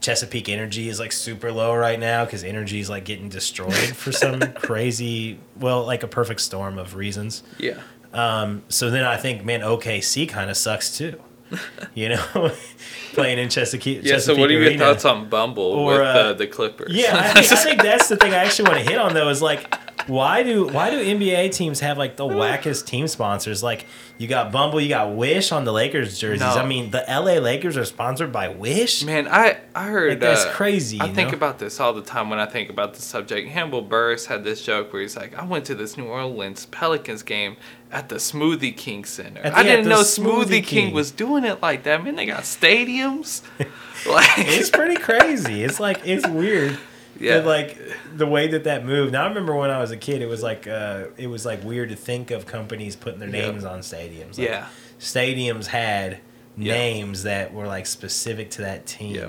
Chesapeake Energy is like super low right now because energy is like getting destroyed for some crazy, well, like a perfect storm of reasons. Yeah. Um, so then I think, man, OKC kind of sucks too. You know, playing in Chesapeake. Yeah. So, what are your thoughts on Bumble Or, with uh, uh, the Clippers? Yeah, I think, I think that's the thing I actually want to hit on though is like why do why do NBA teams have like the wackest team sponsors? Like you got Bumble, you got Wish on the Lakers jerseys. No. I mean, the LA Lakers are sponsored by Wish. Man, I I heard Like, that's uh, crazy, I you think about this all the time when I think about the subject. Hannibal Buress had this joke where he's like, "I went to this New Orleans Pelicans game at the Smoothie King Center. At I didn't know Smoothie, Smoothie King. King." was doing it like that. Man, they got stadiums. like, it's pretty crazy. It's like it's weird. Yeah. Yeah. like the way that that moved. Now I remember when I was a kid, it was like uh, it was like weird to think of companies putting their Yeah. names on stadiums. Like, yeah, stadiums had Yeah. names that were like specific to that team. Yeah.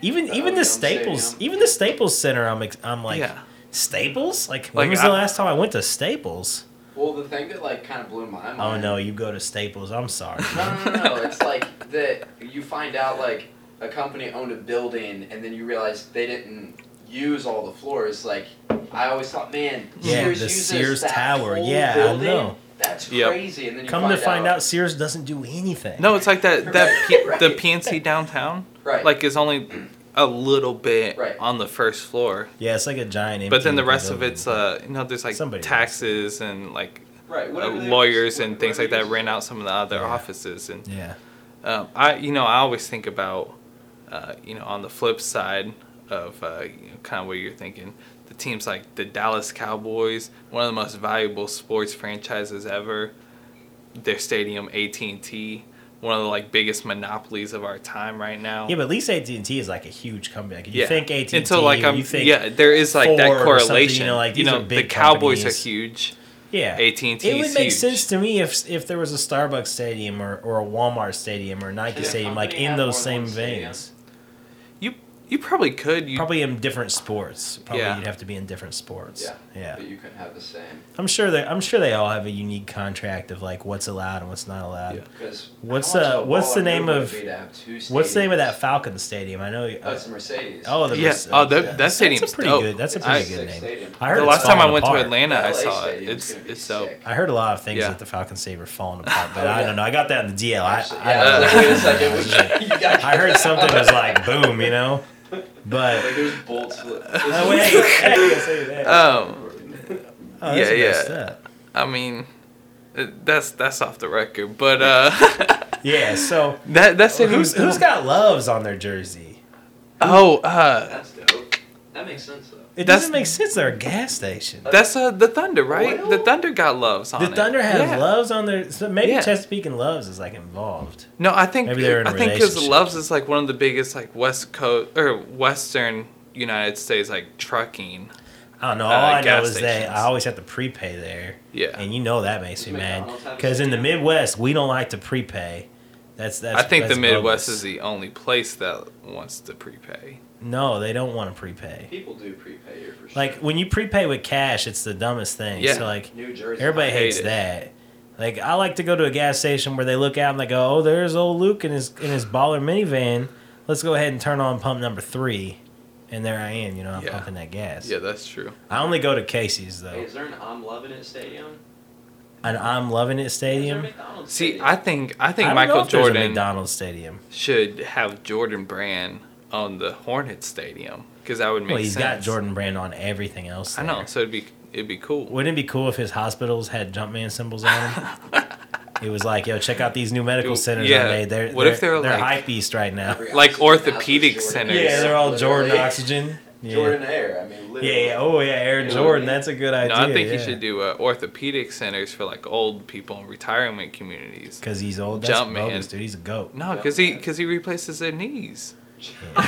Even Oh, even the Staples, Stadium. even the Staples Center. I'm ex- I'm like Yeah. Staples. Like when Like, was I- the last time I went to Staples? Well, the thing that like kind of blew my mind. Oh no, you go to Staples. I'm sorry. No, no, no, no. It's like that you find out like a company owned a building and then you realize they didn't use all the floors. Like I always thought, man, Yeah, Sears the uses Sears that Tower. whole Yeah, I building? know. That's Yep. crazy. And then you Come find to find out, Sears doesn't do anything. no, it's like that that P- Right. the PNC downtown right? like is only a little bit Right. on the first floor, Yeah, it's like a giant. but then the rest of it's uh you know there's like Somebody taxes and like right. uh, lawyers and things like that rent out some of the other Yeah. offices and yeah. um, I you know I always think about uh, you know on the flip side of uh, you know, kind of what you're thinking the teams like the Dallas Cowboys one of the most valuable sports franchises ever their stadium AT&T one of the like biggest monopolies of our time right now Yeah, but at least AT and T is like a huge company. Like, you think AT and T, and like I'm you think yeah there is like that Ford or something, correlation you know, like, you know the Cowboys companies. are huge yeah. AT&T It is would make huge. sense to me if if there was a Starbucks stadium or, or a Walmart stadium or Nike Does the stadium, like in those same than stadium? veins. You you probably could you Probably in different sports. Probably Yeah. you'd have to be in different sports. Yeah. Yeah. But you couldn't have the same I'm sure they I'm sure they all have a unique contract of like what's allowed and what's not allowed. Yeah. because What's, uh, what's the name of- it be to have two What's the name of that stadiums? Falcon Stadium? I know. Oh, it's Mercedes. oh, the yeah Merce- oh that, yeah. that That's stadium's a pretty dope. good. That's a pretty a good name. stadium. I heard the last time I went apart. to Atlanta I saw it it's it's dope sick. I heard a lot of things Yeah. that the Falcon Saber falling apart, but Oh, I don't know. I got that in the DL. I, I, yeah, I was like, wait a second. we- you gotta I heard something that. was like boom, you know. But Like there's bolts. oh, wait, hey, that. um Oh, yeah, yeah. messed. I mean that's that's off the record but uh Yeah. So that that stadium's who's who's got loves on their jersey? oh uh That's dope. That makes sense though. It That's- doesn't make sense. They're a gas station. that's uh the Thunder right Oil? the Thunder got loves on The it. Thunder has Yeah. loves on their. So maybe Yeah. Chesapeake and Loves is like involved. No, I think Maybe they're in a I think because relationship. Loves is like one of the biggest like West Coast or Western United States like trucking. I don't know. Uh, All I know gas is that stations. I always have to prepay there, Yeah, and you know that makes me Does mad. McDonald's have Because in the stadium? Midwest, we don't like to prepay. That's that's. I think the that's Midwest bogus. is the only place that wants to prepay. No, they don't want to prepay. People do prepay here for sure. Like when you prepay with cash, it's the dumbest thing. Yeah. So like New Jersey. everybody I hates it. that. Like I like to go to a gas station where they look out and they go, "Oh, there's old Luke in his in his baller minivan. Let's go ahead and turn on pump number three. And there I am, you know, I'm Yeah. pumping that gas. Yeah, that's true. I only go to Casey's Hey, though, is there an I'm loving it stadium? and I'm loving it stadium. See, stadium? I think I I think don't Michael if there's a Jordan McDonald's stadium. should have Jordan Brand on the Hornet Stadium because that would make Well, he's got. Jordan Brand on everything else. I know, so it'd be it'd be cool. Wouldn't it be cool if his hospitals had Jumpman symbols on them? it was like, yo, check out these new medical Dude, centers yeah. I made. They're, What if they're, they were they're like- hype beast right now? Like oxygen mask was orthopedic centers. Yeah, they're all Jordan Literally. oxygen. Yeah. Jordan Air. I mean, Yeah, literally. yeah. Oh, yeah. Aaron You know what I Jordan. That's a good idea. No. I think yeah. you should do uh, orthopedic centers for like old people in retirement communities. Because he's old. That's Jumpman. bogus, dude. He's a goat. No, because he because he replaces their knees. Wow,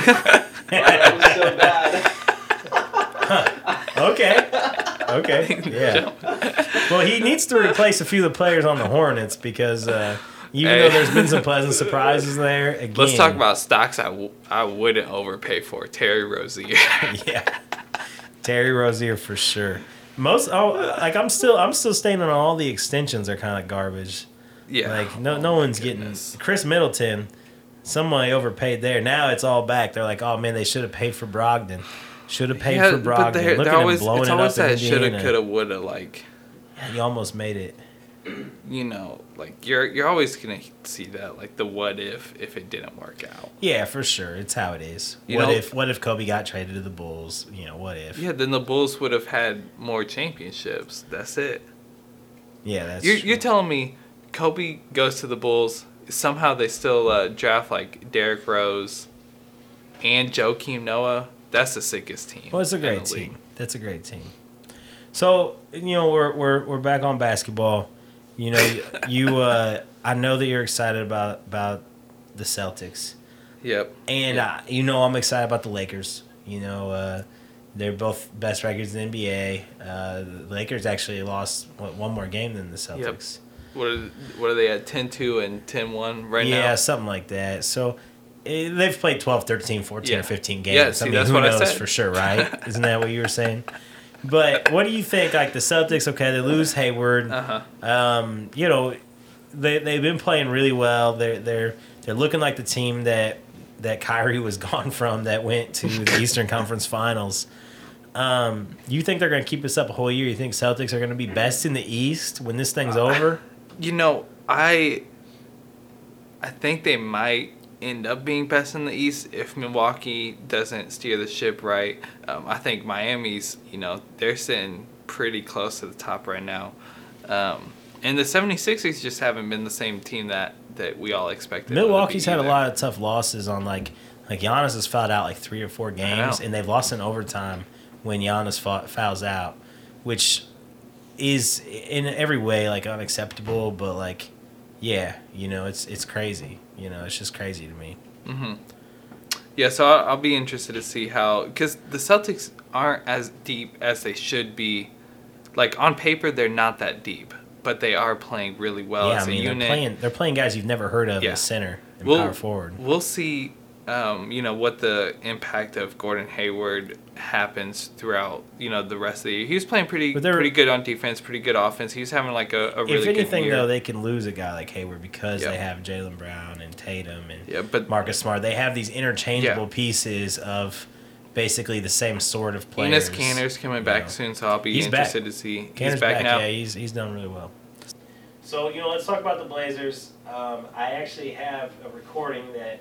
that was so bad. okay. Okay. Yeah. Well, he needs to replace a few of the players on the Hornets because uh, even Hey. though there's been some pleasant surprises there, again. Let's talk about stocks I, w- I wouldn't overpay for. Terry Rozier. yeah. Terry Rozier for sure. Most oh, like I'm still I'm still staying on all the extensions are kind of garbage. yeah. Like no Oh no one's goodness. getting Khris Middleton. Somebody overpaid there. Now it's all back. They're like, oh man, they should have paid for Brogdon. Should have paid Yeah, for Brogdon. they're, Look they're at always, him blowing it's it always up that shoulda, coulda, woulda. Like, Yeah, he almost made it. you know, like you're you're always gonna see that, like the what if if it didn't work out. Yeah, for sure. It's how it is. You what know- if what if Kobe got traded to the Bulls? You know, what if? Yeah, then the Bulls would have had more championships. That's it. Yeah, that's You're, you're telling me Kobe goes to the Bulls. Somehow they still uh, draft like Derrick Rose and Joakim Noah. That's the sickest team. Well, it's a great league. team. That's a great team. So you know we're we're we're back on basketball. You know you uh, I know that you're excited about about the Celtics, Yep. and Yeah. uh, you know I'm excited about the Lakers. You know uh, they're both best records in the NBA. Uh, the Lakers actually lost what, one more game than the Celtics. What are, what are they at 10-2 and 10-1 right yeah, now? Yeah, something like that. So eh, they've played 12, 13, 14, Yeah. or 15 games. Yeah, see, I mean, that's who what I knows said. for sure, right? Isn't that what you were saying? But what do you think? Like the Celtics, okay, they lose Hayward. Uh-huh. Um, you know, they they've been playing really well. They're they're they're looking like the team that that Kyrie was gone from that went to the Eastern Conference Finals. Um, you think they're going to keep this up a whole year? You think Celtics are going to be best in the East when this thing's over? You know, I I think they might end up being best in the East if Milwaukee doesn't steer the ship right. Um, I think Miami's, you know, they're sitting pretty close to the top right now. Um, and the 76ers just haven't been the same team that, that we all expected. them to be Milwaukee's had a lot of tough losses on like like Giannis has fouled out like three or four games, and they've lost in overtime when Giannis fouls out, which is in every way like unacceptable. But like, yeah, you know, it's it's crazy. You know, it's just crazy to me. Mm-hmm. Yeah, so I'll, I'll be interested to see how because the Celtics aren't as deep as they should be. Like on paper, they're not that deep, but they are playing really well yeah, as I mean, a they're unit. playing they're playing guys you've never heard of Yeah. as center and We'll- power forward. We'll see, um, you know, what the impact of Gordon Hayward happens throughout, you know, the rest of the year. He was playing pretty But pretty good on defense, pretty good offense. He was having like a, a really if anything, good year. though, they can lose a guy like Hayward because Yeah. they have Jaylen Brown and Tatum and yeah, but Marcus Smart. They have these interchangeable Yeah. pieces of basically the same sort of players. Enes Kanter's coming you back know. soon, so I'll be He's interested back. to see. Canner's he's back, now. Yeah, he's he's done really well. So you know, let's talk about the Blazers. Um, I actually have a recording that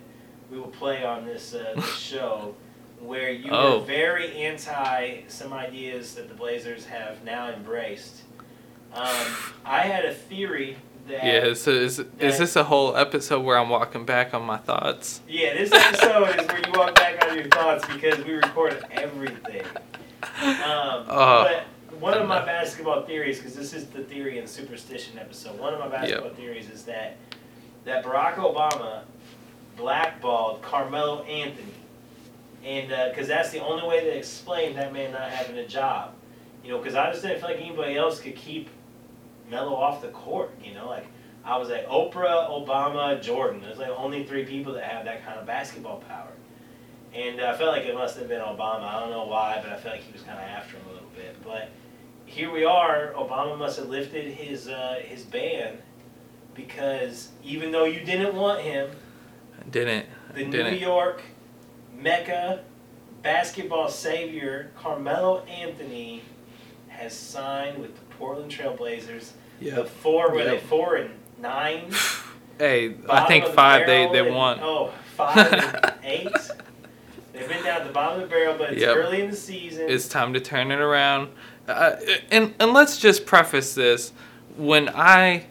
we will play on this, uh, this show where you Oh. were very anti some ideas that the Blazers have now embraced. Um, I had a theory that Yeah, so is, is that- this a whole episode where I'm walking back on my thoughts? Yeah, this episode is where you walk back on your thoughts because we recorded everything. Um, Oh, but one of my basketball theories, because this is the theory and superstition episode, one of my basketball theories is that that Barack Obama blackballed Carmelo Anthony, and because that's the only way to explain that man not having a job. You know, because I just didn't feel like anybody else could keep Melo off the court. You know, like I was like Oprah, Obama, Jordan. There's like only three people that have that kind of basketball power. And uh, I felt like it must have been Obama. I don't know why, but I felt like he was kind of after him a little bit. But here we are. Obama must have lifted his uh, his ban because even though you didn't want him, Didn't. the New Didn't. York Mecca basketball savior Carmelo Anthony has signed with the Portland Trailblazers. Yeah. The four were they four and nine? Hey, I think the five they, barrel they and- won. Oh, five and eight. They've been down at the bottom of the barrel, but it's Yep. early in the season. It's time to turn it around. Uh, and and let's just preface this: when I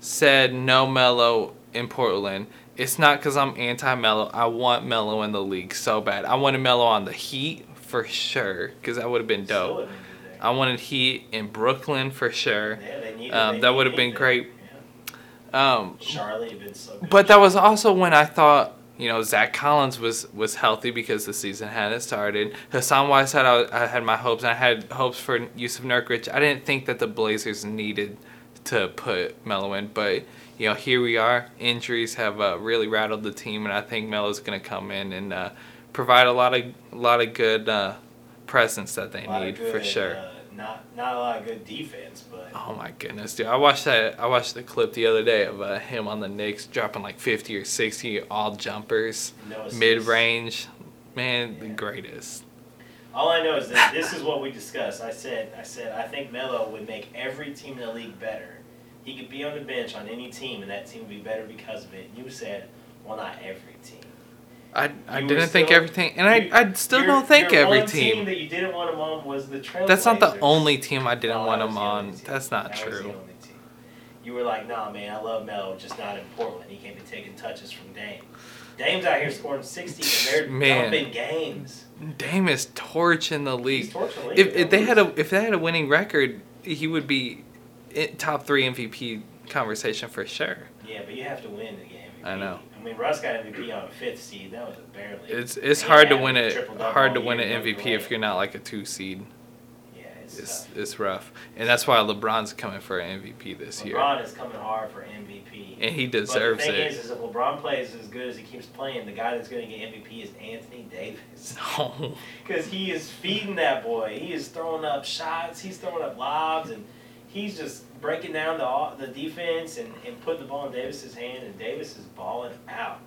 said no Melo in Portland, it's not because I'm anti Melo. I want Melo in the league so bad. I wanted Melo on the Heat for sure because that would have been dope. would've been good there. I wanted Heat in Brooklyn for sure. Yeah, Um, that would have been great. Yeah. Um, Charlotte been so good. But that was also when I thought, you know, Zach Collins was was healthy because the season hadn't started. Hassan Whiteside, I, I had my hopes. and I had hopes for Yusuf Nurkic. I didn't think that the Blazers needed to put Melo in, but you know, here we are. Injuries have uh, really rattled the team, and I think Melo's going to come in and uh, provide a lot of a lot of good uh, presence that they A lot of need for sure. Uh, not not a lot of good defense, but Oh my goodness, dude! I watched that. I watched the clip the other day of uh, him on the Knicks dropping like fifty or sixty all jumpers, no mid range. Man, the greatest. All I know is that this is what we discussed. I said, I said, I think Melo would make every team in the league better he could be on the bench on any team, and that team would be better because of it. You said, well, not every team. I, I You didn't think still- everything, and I, You- I still your- don't think every one team. that you didn't want him on was the Trailblazers. That's not the only team I didn't No, want him was the only on. That's not That true. team. You were like, nah, man, I love Melo, just not in Portland. He can't be taking touches from Dame. Dame's out here scoring 60, and they're Man. dumping games. Dame is torching the He's league. torching the league. If, if they had a if they had a winning record, he would be in top three MVP conversation for sure. Yeah, but you have to win the game. I know. I mean, Russ got MVP on a fifth seed. That was barely. It's it's hard to win it hard to win an MVP if you're not like a two seed. Yeah, it's, It's it's rough, and that's why LeBron's coming for an MVP this year, LeBron is coming hard for MVP. and he deserves But the thing it. is, is if LeBron plays as good as he keeps playing, the guy that's going to get MVP is Anthony Davis. Oh. No. Because he is feeding that boy. He is throwing up shots. He's throwing up lobs, and he's just breaking down the the defense and, and putting the ball in Davis's hand. And Davis is balling out.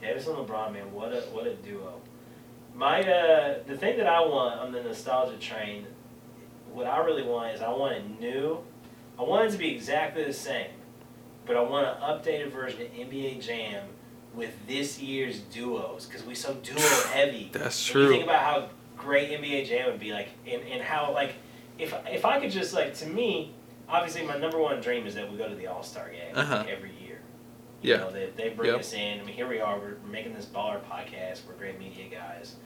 Davis and LeBron, man, what a what a duo. My uh, the thing that I want on the nostalgia train, what I really want is I want it new. I want it to be exactly the same, but I want an updated version of NBA Jam with this year's duos because we so duo heavy. That's true. think about how great NBA Jam would be, like, and, and how like if if I could just like to me, obviously my number one dream is that we go to the All Star game Uh-huh. like, every year. You Yeah. know, they, they bring Yep. us in. I mean, here we are. We're making this baller podcast. We're great media guys.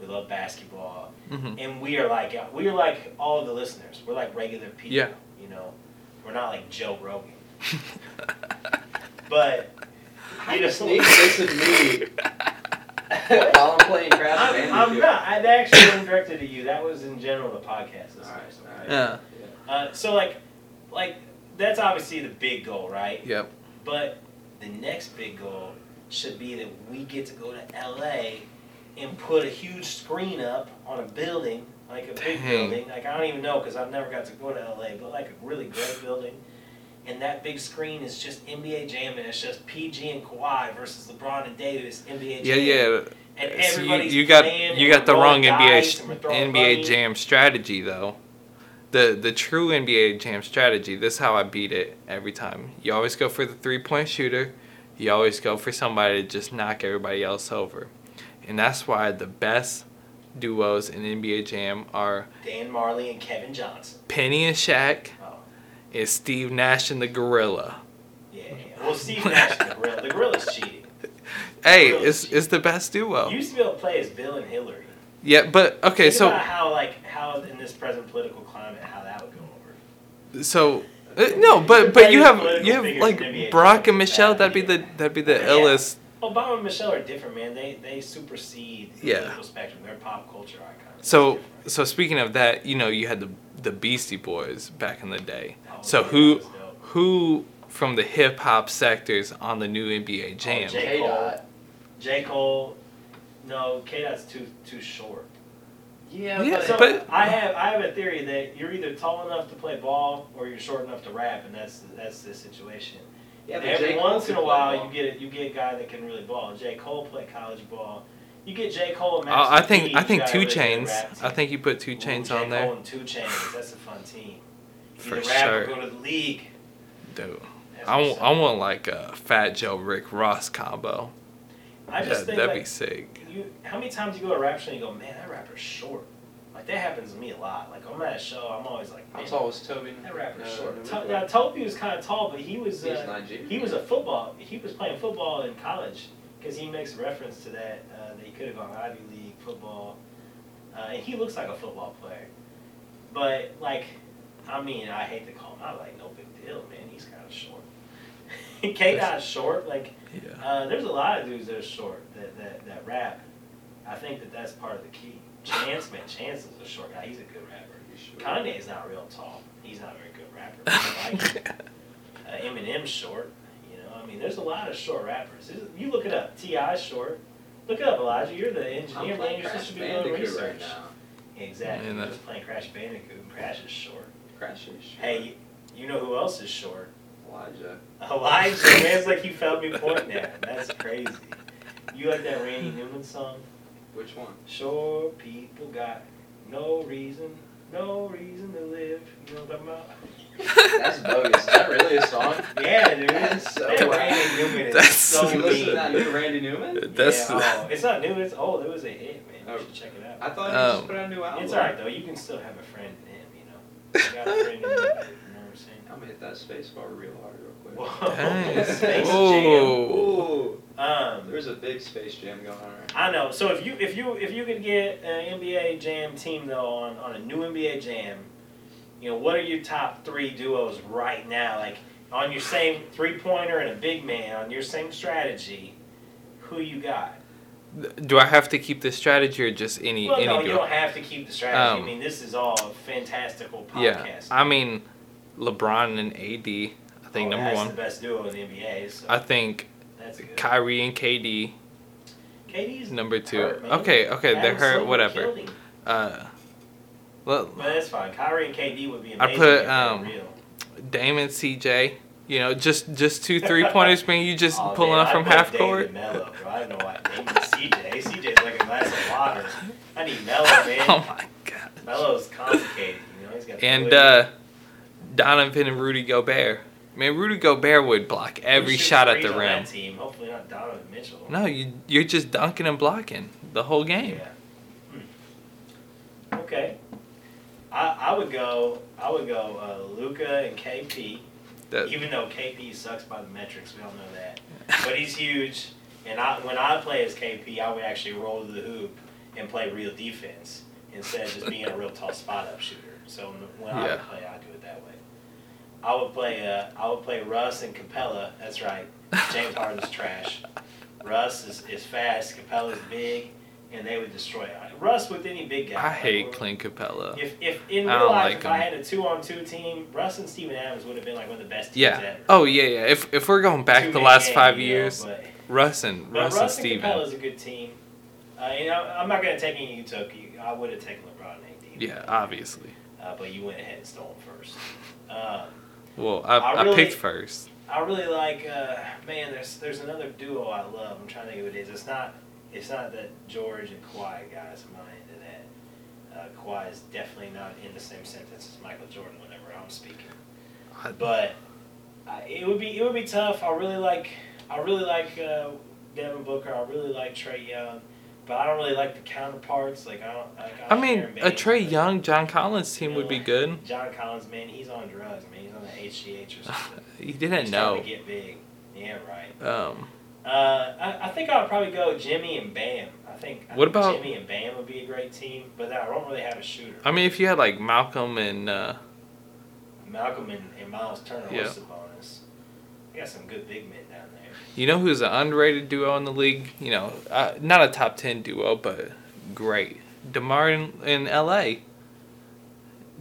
We love basketball, hmm and we are like we are like all of the listeners. We're like regular people. Yeah. You know, we're not like Joe Rogan. But you you know, sneak this at me while I'm playing Crash I'm, Bandicoot? I'm not. I actually wasn't directed to you. That was in general the podcast. Alright, alright. yeah. Uh, so like, like that's obviously the big goal, right? Yep. But the next big goal should be that we get to go to LA and put a huge screen up on a building, like a big building. Like I don't even know because I've never got to go to LA, but like a really great building. And that big screen is just NBA Jam, and it's just PG and Kawhi versus LeBron and Davis. NBA Yeah, Jam. yeah. And So you, you got you got the wrong NBA dice, sh- and we're throwing NBA money. Jam strategy though. The the true NBA Jam strategy. This is how I beat it every time. You always go for the three point shooter. You always go for somebody to just knock everybody else over, and that's why the best duos in NBA Jam are Dan Majerle and Kevin Johnson. Penny and Shaq, Oh, and Steve Nash and the Gorilla. yeah, yeah. Well, Steve Nash and the Gorilla. The Gorilla's cheating. Hey, Gorilla it's it's the best duo. You used to be able to play as Bill and Hillary. Yeah, but okay, Think so about how like how in this present political climate how that would go over. So uh, no, but but you have you have like in NBA Barack and Michelle. That'd be the that'd be the Yeah. illest. Obama and Michelle are different, man. They they supersede the Yeah. political spectrum. They're pop culture icons. So so speaking of that, you know, you had the the Beastie Boys back in the day. Oh, So yeah, who that was dope. who from the hip hop sectors on the new NBA Jam? Oh, J. K Cole. J Cole, no, K Dot's too too short. Yeah, Yeah, but, So but- I have I have a theory that you're either tall enough to play ball or you're short enough to rap, and that's that's the situation. yeah, but every J. Cole once in a while, ball. you get you get a guy that can really ball. J Cole played college ball. You get J Cole and Uh, I think P, I think Two really Chainz. I think you put Two Ooh, Chainz J. on there. Cole and Two Chainz. That's a fun team. For Either rap sure. or go to the league. Dude, That's I want. I want like a Fat Joe Rick Ross combo. I just That, think that'd like, be sick. You how many times you go to a rap show and you go, man, that rapper's short. Like that happens to me a lot. Like I'm at a show, I'm always like, How man, tall was Toby? that rapper's No, short. no, To- now Toby was kind of tall, but he was He's uh, he was a football. He was playing football in college because he makes reference to that uh, that he could have gone Ivy League football, uh, and he looks like a football player. But like, I mean, I hate to call him out like no big deal, man. He's kind of short. K Dot's short. Like Yeah. uh, there's a lot of dudes that are short that, that that rap. I think that that's part of the key. Chance, man, Chance is a short guy. He's a good rapper. Kanye's not real tall. He's not a very good rapper. but I like. Uh, Eminem's short. You know, I mean, there's a lot of short rappers. There's- You look it up. T.I.'s short. Look it up, Elijah. You're the engineer, man. playing You're Crash supposed to be doing Bandicoot research. right now. Exactly. Man, You're that- just playing Crash Bandicoot, and Crash is short. Crash is short. Hey, you know who else is short? Elijah. Elijah. man, it's like he felt me pointing at him. That's crazy. You like that Randy Newman song? Which one? Sure, people got no reason, no reason to live. You know what I'm talking about? That's bogus. Is that really a song? Yeah, dude. That's so That. Randy Newman is That's- so You listen to mean. that new Randy Newman? That's yeah, oh, it's not new. It's old. It was a hit, man. You should check it out. I thought he Um, just put out a new album. It's alright though. You can still have a friend in him. You know. You got a friend in him. You know what I'm saying? I'm gonna hit that space bar real hard real quick. Whoa. Dang. Space Whoa. Ooh, Jam. Um, there's a big space jam going on right I know. So if you if you if you could get an NBA Jam team though on on a new NBA Jam, you know what are your top three duos right now? Like on your same three pointer and a big man on your same strategy, who you got? Do I have to keep this strategy or just any Well, any no, you don't have to keep the strategy. I Um, mean, this is all fantastical podcast. Yeah, podcast. I mean, LeBron and AD. I think Oh, number that's one. the best duo in the NBA. So I think that's good. Kyrie and KD KD's number two. hurt, okay, okay, they're hurt. Whatever. Uh, well, But that's fine. Kyrie and KD would be I put, um, real. Damon, CJ. You know, just just two three pointers, man. You just Oh, pulling man, up from half court. Melo, bro. I don't know why David CJ. CJ's like a glass of water. I need Melo, man. Oh my god. Melo's complicated. You know, he's got. And uh, Donovan and Rudy Gobert. Man, Rudy Gobert would block every shot at the rim. Team. Hopefully not Donovan Mitchell. No, you you're just dunking and blocking the whole game. Yeah. Hmm. Okay. I, I would go. I would go uh, Luka and KP. That, Even though KP sucks by the metrics, we all know that. But he's huge. And I, when I play as KP, I would actually roll to the hoop and play real defense instead of just being a real tall spot up shooter. So when I Yeah. would play, I do it that way. I would play. Uh, I would play Russ and Capela. That's right. James Harden's trash. Russ is, is fast. Capela's big, and they would destroy. Russ with any big guy. I Like, hate Clint Capela. If, if in I real life, like if I had a two-on-two team, Russ and Steven Adams would have been like one of the best teams Yeah. ever. Oh yeah, yeah. If if we're going back the Two-man last game, five you know, years, but, Russ and but Russ, and Russ and Steven. Capela's a good team. Uh, you know, I'm not gonna take any you took. I would have taken LeBron and AD. Yeah, obviously. Uh, but you went ahead and stole him first. Um, Well, I, I I, picked first. I really like. Uh, man, there's there's another duo I love. I'm trying to think who it is. It's not it's not that George and Kawhi guys. I'm not into that. Uh, Kawhi is definitely not in the same sentence as Michael Jordan whenever I'm speaking. I- But uh, it would be it would be tough. I really like I really like uh, Devin Booker. I really like Trae Young, but I don't really like the counterparts. Like I don't. Like, I, I mean, a Trae Young, John Collins team would be good. John Collins, man, he's on drugs, man. He's on the HGH or something. You didn't He's trying know. to get big. Yeah, right. Um, Uh, I, I think I'll probably go Jimmy and Bam. I think. I What think about- Jimmy and Bam would be a great team, but I don't really have a shooter. I mean, if you had like Malcolm and uh, Malcolm and, and Miles Turner Yeah. or Sabonis. They got some good big men. You know who's an underrated duo in the league? You know, uh, not a top ten duo, but great. DeMar in, in L.A.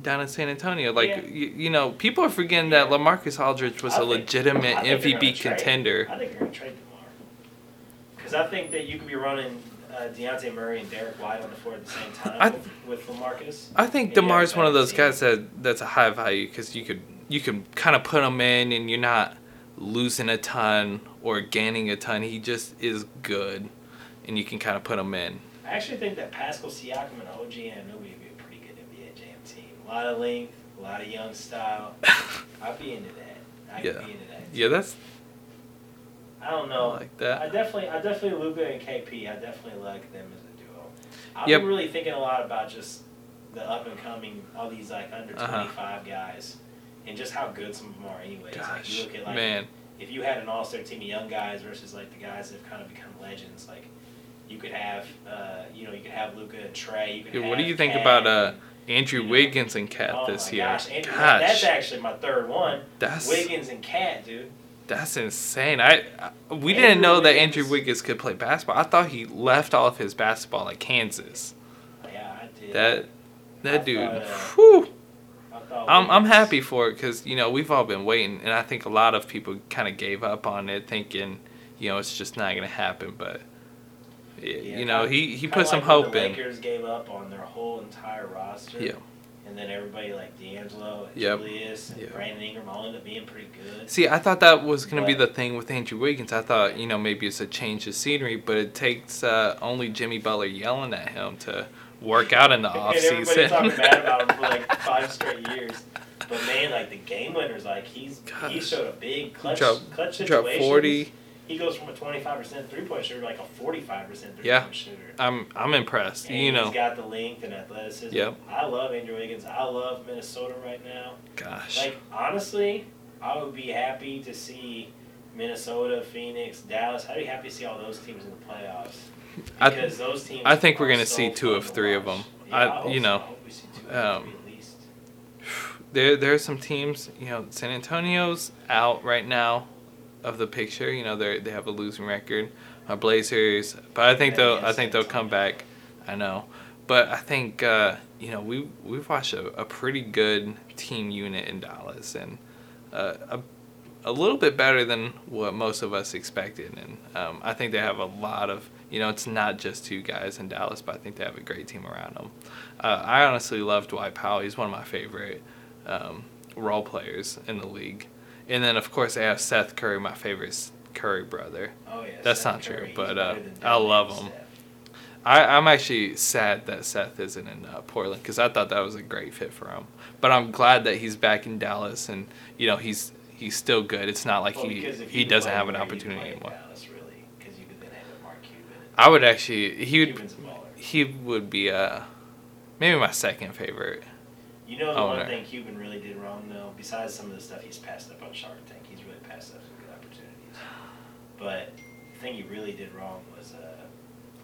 Down in San Antonio, like Yeah. you, you know, people are forgetting that LaMarcus Aldridge was I a think- legitimate I think they're MVP contender. I think they're going to trade DeMar. Because I think that you could be running uh, Dejounte Murray and Derrick White on the floor at the same time I- with, with LaMarcus. I think And you have DeMar's one of those guys that that's a high value because you could you can kind of put him in and you're not losing a ton or gaining a ton. He just is good, and you can kind of put him in. I actually think that Pascal Siakam and OG Anunoby would be a pretty good NBA Jam team. A lot of length, a lot of young style. I'd be into that. I'd Yeah. be into that. Yeah, that's I don't know. I like that. I definitely, I definitely Luka and KP. I definitely like them as a duo. I've Yep. been really thinking a lot about just the up and coming, all these like under Uh-huh. twenty five guys, and just how good some of them are. Anyways, like you look at like man, if you had an all star team of young guys versus like the guys that have kind of become legends, like you could have, uh, you know, you could have Luka and Trae. You could Yeah, what do you think KAT about uh, Andrew. Wiggins and KAT oh this year? Gosh, and Gosh, that's actually my third one. that's Wiggins and KAT, dude. that's insane. I, I we Andrew didn't know that Andrew Wiggins could play basketball. I thought he left all of his basketball at Kansas. Yeah, I did. That I that dude, thought, uh, whew. I'm I'm happy for it because you know we've all been waiting, and I think a lot of people kind of gave up on it, thinking you know it's just not gonna happen. But Yeah, you know he he put some like hope the in. Lakers gave up on their whole entire roster. Yeah. And then everybody like D'Angelo and Yep. Julius and Yeah. Brandon Ingram all ended up being pretty good. See, I thought that was gonna be the thing with Andrew Wiggins. I thought you know maybe it's a change of scenery, but it takes uh, only Jimmy Butler yelling at him to work out in the off and everybody talking bad about him for like five straight years. But man, like the game winners, like he's he showed a big clutch Drop- clutch Drop situation. forty. He goes from a twenty five percent three point shooter to like a forty five percent three Yeah. point shooter. I'm I'm impressed. And you know, he's got the length and athleticism. Yep. I love Andrew Wiggins. I love Minnesota right now. gosh. Like honestly, I would be happy to see Minnesota, Phoenix, Dallas. I'd be happy to see all those teams in the playoffs I- because those teams. I think we're gonna see two of three of them. Yeah, I- you know, I hope we see two of um, three at least. there there are some teams. You know, San Antonio's out right now of the picture. You know, they they have a losing record. Uh, Blazers, but I think they'll I think they'll come back. I know, but I think uh, you know we we've watched a, a pretty good team unit in Dallas and uh, a a little bit better than what most of us expected. And um, I think they have a lot of, you know, it's not just two guys in Dallas, but I think they have a great team around them. Uh, I honestly love Dwight Powell. He's one of my favorite um, role players in the league. And then, of course, they have Seth Curry, my favorite Curry brother. Oh yeah. that's Steph not true, Curry, he's but, uh, I love him. I, I'm actually sad that Seth isn't in uh, Portland because I thought that was a great fit for him. But I'm glad that he's back in Dallas and, you know, he's he's still good. It's not like Well, he, if he doesn't have an opportunity anymore really, because you could then have Mark Cuban. I would actually he would Cuban's a baller. he would be uh maybe my second favorite. You know the Oh, one thing Cuban really did wrong though, besides some of the stuff he's passed up on Shark Tank, he's really passed up some good opportunities. But the thing he really did wrong was uh,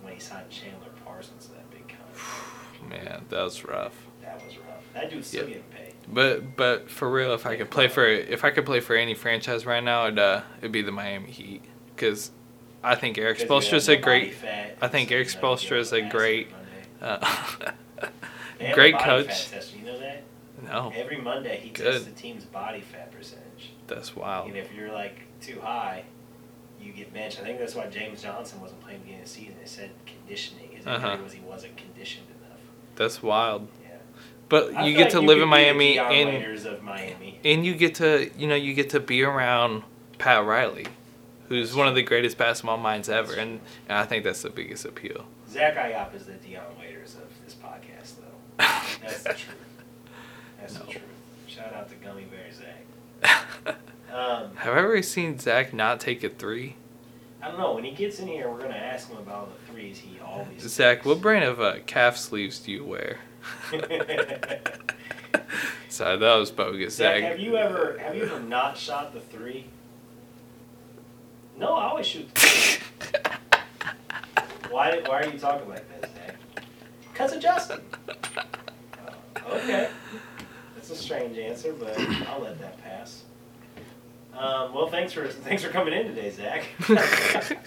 when he signed Chandler Parsons to that big contract. Man, that was rough. That was rough. That dude's still Yep. getting paid. But but for real, if I could play for if I could play for any franchise right now, it'd uh, it'd be the Miami Heat because I think Erik 'Cause you have Spoelstra's no a great fat, I think Erik you know, you Spoelstra is a great uh, They have a great coach. You know that? no, Every Monday he Good. tests the team's body fat percentage. that's wild. And if you're like too high, you get benched. I think that's why James Johnson wasn't playing the beginning of the season. They said conditioning. His Uh-huh. was he wasn't conditioned enough. That's wild. Yeah. But I you get like to you live in Miami and of Miami. and you get to you know you get to be around Pat Riley, who's one of the greatest basketball minds ever, and, and I think that's the biggest appeal. Zach Iop is the Dion Waiters of this podcast, though. That's the truth. That's No. the truth. Shout out to Gummy Bear Zach. Um, Have I ever seen Zach not take a three? I don't know. When he gets in here, we're gonna ask him about all the threes he always. Zach, takes. what brand of uh, calf sleeves do you wear? Sorry, that was bogus, Zach, Zach. have you ever have you ever not shot the three? No, I always shoot the why why are you talking like this, Zach? Cause of Justin. Uh, okay, that's a strange answer, but I'll let that pass. Um, well, thanks for thanks for coming in today, Zach.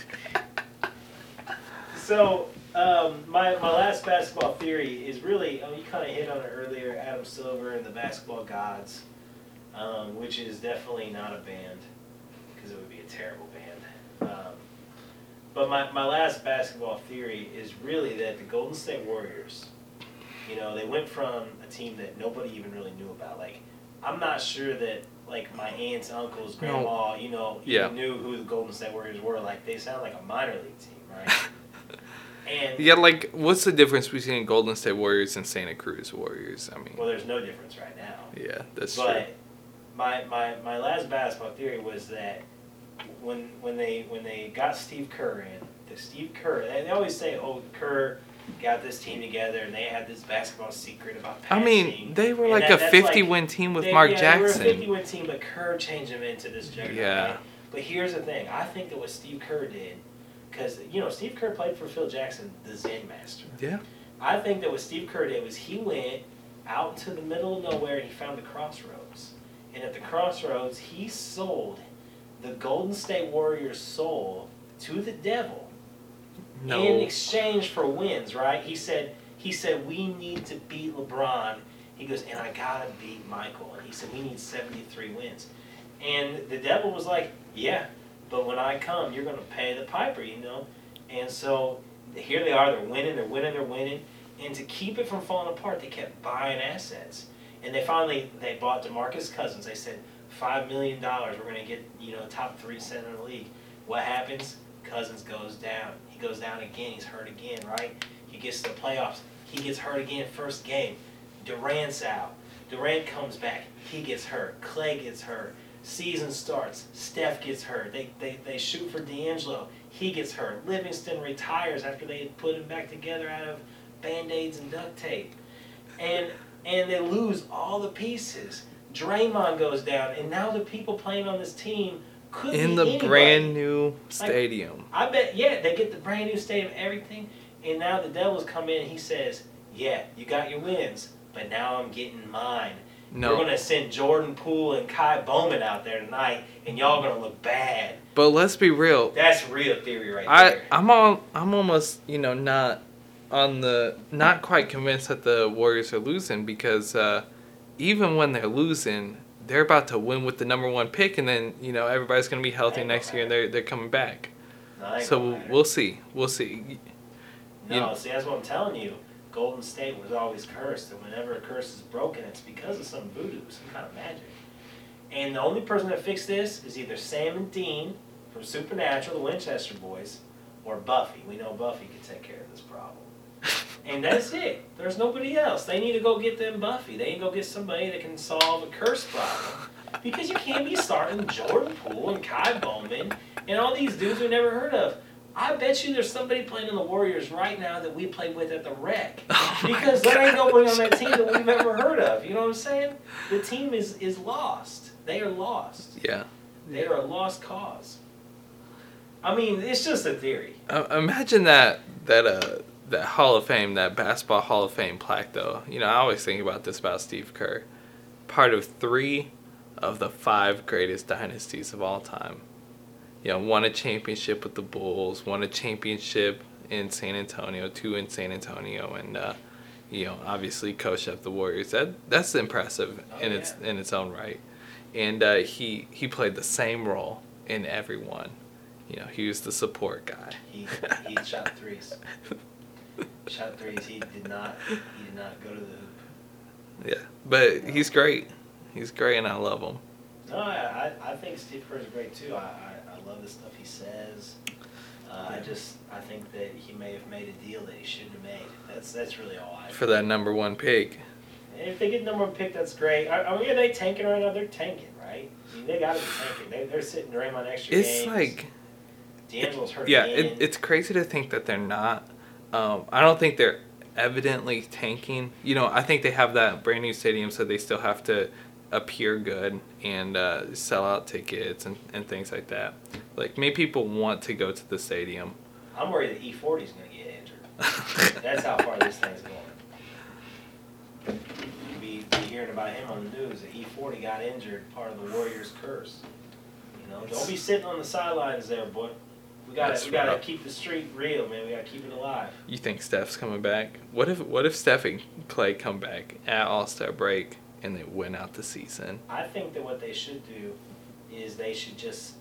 so um, my my last basketball theory is really oh you kind of hit on it earlier Adam Silver and the Basketball Gods, um, which is definitely not a band because it would be a terrible but my, my last basketball theory is really that the Golden State Warriors, you know, they went from a team that nobody even really knew about. Like, I'm not sure that like my aunts, uncles, grandma, you know, Yeah. knew who the Golden State Warriors were. Like, they sound like a minor league team, right? And yeah, like, what's the difference between Golden State Warriors and Santa Cruz Warriors? I mean, well, there's no difference right now. yeah, that's true. But my, my, my last basketball theory was that when when they when they got Steve Kerr in, the Steve Kerr they, they always say, oh Kerr got this team together and they had this basketball secret about I mean, they were And like that- a 50 like- win team with they, Mark yeah, They were a Jackson. 50 win team, but Kerr changed them into this juggernaut. Yeah. right? But here's the thing: I think that what Steve Kerr did, because you know Steve Kerr played for Phil Jackson, the Zen Master. Yeah. I think that what Steve Kerr did was he went out into the middle of nowhere and he found the crossroads. And at the crossroads, he sold the Golden State Warriors' soul to the devil in exchange for wins, right? He said, he said, we need to beat LeBron. He goes, and I gotta beat Michael. And he said, we need 73 wins. And the devil was like, yeah, but when I come, you're gonna pay the piper, you know? And so here they are, they're winning, they're winning, they're winning. And to keep it from falling apart, they kept buying assets. And they finally, they bought DeMarcus Cousins. They said, $5 million, we're gonna get, you know, top three center in the league. What happens? Cousins goes down. He goes down again. He's hurt again, right? He gets to the playoffs. He gets hurt again first game. Durant's out. Durant comes back. He gets hurt. Clay gets hurt. Season starts. Steph gets hurt. They, they, they shoot for D'Angelo. He gets hurt. Livingston retires after they put him back together out of band-aids and duct tape. And and they lose all the pieces. Draymond goes down, and now the people playing on this team could In be the anybody. brand new stadium. I bet, yeah, they get the brand new stadium, everything, and now the Devils come in. and He says, "Yeah, you got your wins, but now I'm getting mine. We're gonna send Jordan Poole and Ky Bowman out there tonight, and y'all gonna look bad." But let's be real. That's real theory right I there. I'm all I'm almost you know not on the not quite convinced that the Warriors are losing because uh, even when they're losing, they're about to win with the number one pick, and then you know everybody's gonna be healthy next year, and they're they're coming back. No, So we'll, we'll see. We'll see. No, you know- see, that's what I'm telling you. Golden State was always cursed, and whenever a curse is broken, it's because of some voodoo, some kind of magic. And the only person that fixed this is either Sam and Dean from Supernatural, the Winchester boys, or Buffy. We know Buffy can take care of this problem. And that's it. There's nobody else. They need to go get them Buffy. They need to go get somebody that can solve a curse problem. Because you can't be starting Jordan Poole and Ky Bowman and all these dudes we never heard of. I bet you there's somebody playing in the Warriors right now that we played with at the rec. Oh Because there ain't nobody on that team that we've ever heard of. You know what I'm saying? The team is, is lost. They are lost. Yeah. They are a lost cause. I mean, it's just a theory. Uh, imagine that that uh that Hall of Fame, that basketball Hall of Fame plaque though. You know, I always think about this about Steve Kerr. Part of three of the five greatest dynasties of all time. You know, won a championship with the Bulls, won a championship in San Antonio, two in San Antonio, and uh, you know, obviously coached up the Warriors. That that's impressive Oh, in its in its own right. And uh, he he played the same role in everyone. You know, he was the support guy. He, he shot threes. Shot threes. He did not. He did not go to the hoop. Yeah, but he's great. He's great, and I love him. No, I, I, I think Steve Kerr is great too. I, I, I love the stuff he says. Uh, I just I think that he may have made a deal that he shouldn't have made. That's that's really all I. For that number one pick. And if they get number one pick, that's great. I, I mean, are they tanking right now? They're tanking, right? I mean, they got to be tanking. They, they're sitting Draymond extra It's games. like, D'Angelo's hurt yeah, it, it's crazy to think that they're not. Um, I don't think they're evidently tanking. You know, I think they have that brand new stadium, so they still have to appear good and uh, sell out tickets and, and things like that. Like, maybe people want to go to the stadium. I'm worried that E40 is going to get injured. That's how far this thing's going. You be, be hearing about him on the news that E40 got injured, part of the Warriors' curse. You know, don't be sitting on the sidelines there, boy. We gotta, That's we gotta right. keep the streak real, man. We gotta keep it alive. You think Steph's coming back? What if what if Steph and Clay come back at All Star break and they win out the season? I think that what they should do is they should just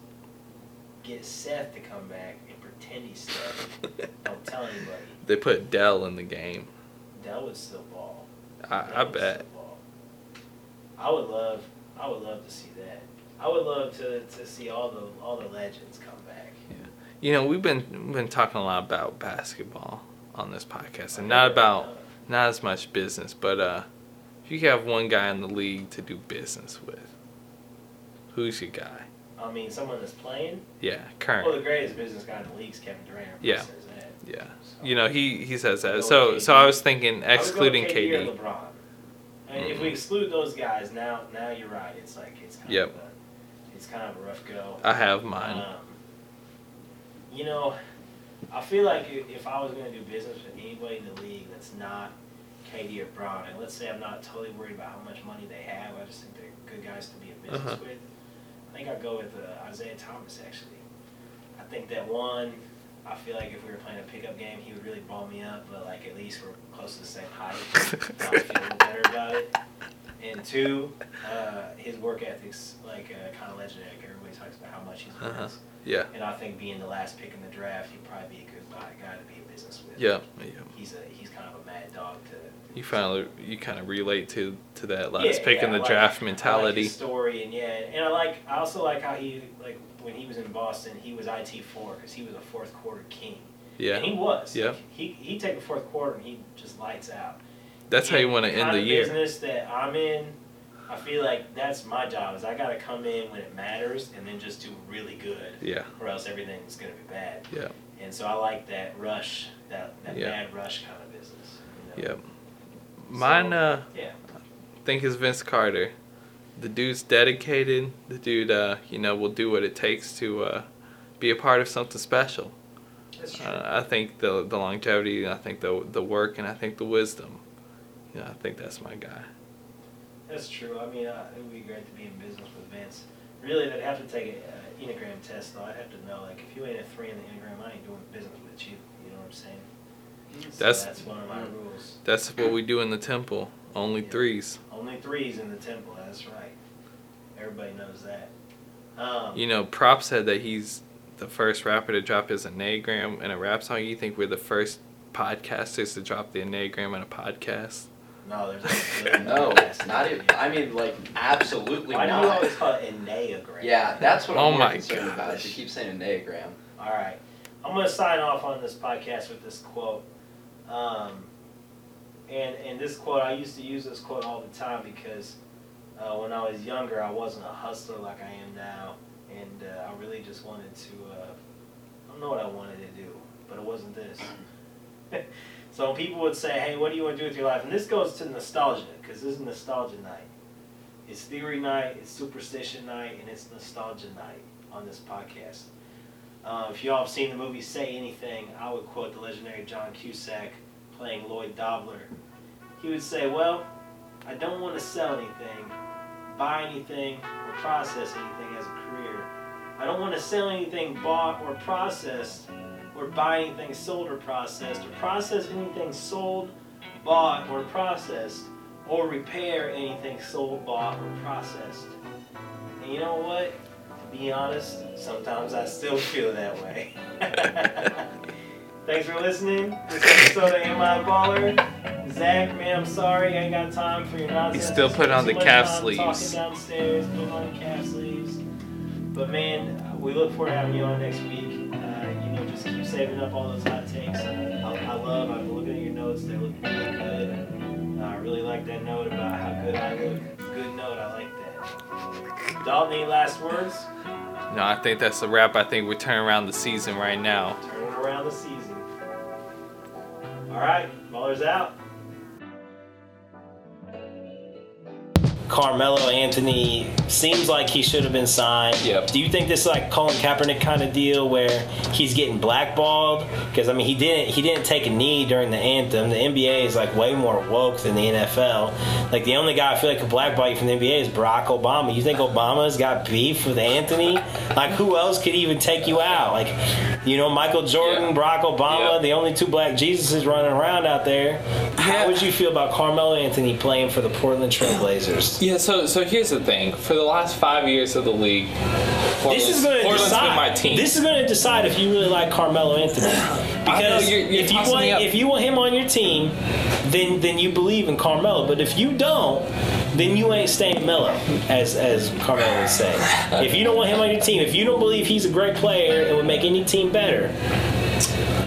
get Seth to come back and pretend he's Steph. Don't tell anybody. They put Dell in the game. Dell would still ball. I, I bet. I would love, I would love to see that. I would love to, to see all the all the legends come back. You know, we've been we've been talking a lot about basketball on this podcast, and not about not as much business. But uh, if you have one guy in the league to do business with, who's your guy? I mean, someone that's playing. Yeah, current Well, the greatest business guy in the league is Kevin Durant. Yeah. that. Yeah, So- you know he he says that. So so I was thinking I would excluding KD LeBron. I mean, if we Mhm. exclude those guys, now now you're right. It's like it's kind Yep. of a, it's kind of a rough go. I have mine. Um, you know, I feel like if I was going to do business with anybody in the league that's not KD or Bron, and let's say I'm not totally worried about how much money they have, I just think they're good guys to be in business Uh-huh. with. I think I'd go with uh, Isaiah Thomas actually. I think that one, I feel like if we were playing a pickup game, he would really ball me up, but like at least we're close to the same height. so I feel better about it. And two, uh, his work ethic's like uh, kind of legendary. Everybody talks about how much he's worth. Uh-huh. Yeah, And I think being the last pick in the draft, he'd probably be a good guy guy to be in business with. yeah, yeah. He's a he's kind of a mad dog to. You finally you kind of relate to to that last Yeah, pick yeah, in the like- draft I like mentality. story and yeah, and I like I also like how he like when he was in Boston, he was it four because he was a fourth quarter king. Yeah. And he was. Yeah. Like, he he take a fourth quarter and he just lights out. That's how you want to end the of year. Business that I'm in, I feel like that's my job. Is I got to come in when it matters and then just do really good, Yeah. or else everything's gonna be bad. Yeah. And so I like that rush, that that Yeah. bad rush kind of business. you know? Yep. Mine, So- uh, Yeah. I think is Vince Carter. The dude's dedicated. The dude, uh, you know, will do what it takes to uh, be a part of something special. That's true. Uh, I think the the longevity, I think the the work, and I think the wisdom. Yeah, I think that's my guy. That's true. I mean, uh, it would be great to be in business with Vince. Really, I'd have to take an uh, Enneagram test, though. I'd have to know, like, if you ain't a three in the Enneagram, I ain't doing business with you. You know what I'm saying? So That's- that's one of my rules. That's what we do in the temple. Only Yeah. threes. Only threes in the temple. That's right. Everybody knows that. Um, You know, Prop said that he's the first rapper to drop his Enneagram in a rap song. You think we're the first podcasters to drop the Enneagram in a podcast? No, there's a No, podcast. not even. I mean, like absolutely Why do not. you always call it Enneagram? yeah, that's what Oh I'm more my concerned about. Is gosh. keep saying enneagram. All right. I'm going to sign off on this podcast with this quote. Um, and, and this quote, I used to use this quote all the time because uh, when I was younger, I wasn't a hustler like I am now. And uh, I really just wanted to, uh, I don't know what I wanted to do, but it wasn't this. so people would say, hey, what do you want to do with your life? And this goes to nostalgia because this is nostalgia night. It's theory night, it's superstition night, and it's nostalgia night on this podcast. Uh, if you all have seen the movie Say Anything, I would quote the legendary John Cusack playing Lloyd Dobler. He would say, Well, I don't want to sell anything, buy anything, or process anything as a career. I don't want to sell anything bought or processed, or buy anything sold or processed, or process anything sold, bought, or processed, or repair anything sold, bought, or processed. And you know what? To be honest, sometimes I still feel that way. Thanks for listening. This episode of Am I a Baller? Zach, man, I'm sorry I ain't got time for your nonsense. He's still I put on the calf sleeves. Talking downstairs, put on the calf sleeves. But man, we look forward to having you on next week. You know, just keep saving up all those hot takes. I, I love. I've been looking at your notes. They look really good. I really like that note about how good I look. Good note. I like that. Dalton, any last words? No, I think that's a wrap. I think we're turning around the season right now. Turning around the season. All right, ballers out. Carmelo Anthony seems like he should have been signed. Yep. Do you think this is like Colin Kaepernick kind of deal where he's getting blackballed? Because I mean, he didn't he didn't take a knee during the anthem. The NBA is like way more woke than the NFL. Like the only guy I feel like could blackball you from the NBA is Barack Obama. You think Obama's got beef with Anthony? Like who else could even take you out? Like you know Michael Jordan. Barack Obama, the only two black Jesuses running around out there. How would you feel about Carmelo Anthony playing for the Portland Trailblazers? Yeah, so so here's the thing. For the last five years of the league, Portland's, This is going to Portland's decide. been my team. This is going to decide if you really like Carmelo Anthony. Because you're- you're if you want if you want him on your team, then then you believe in Carmelo. But if you don't, then you ain't staying mellow, as as Carmelo would say. If you don't want him on your team, if you don't believe he's a great player and would make any team better,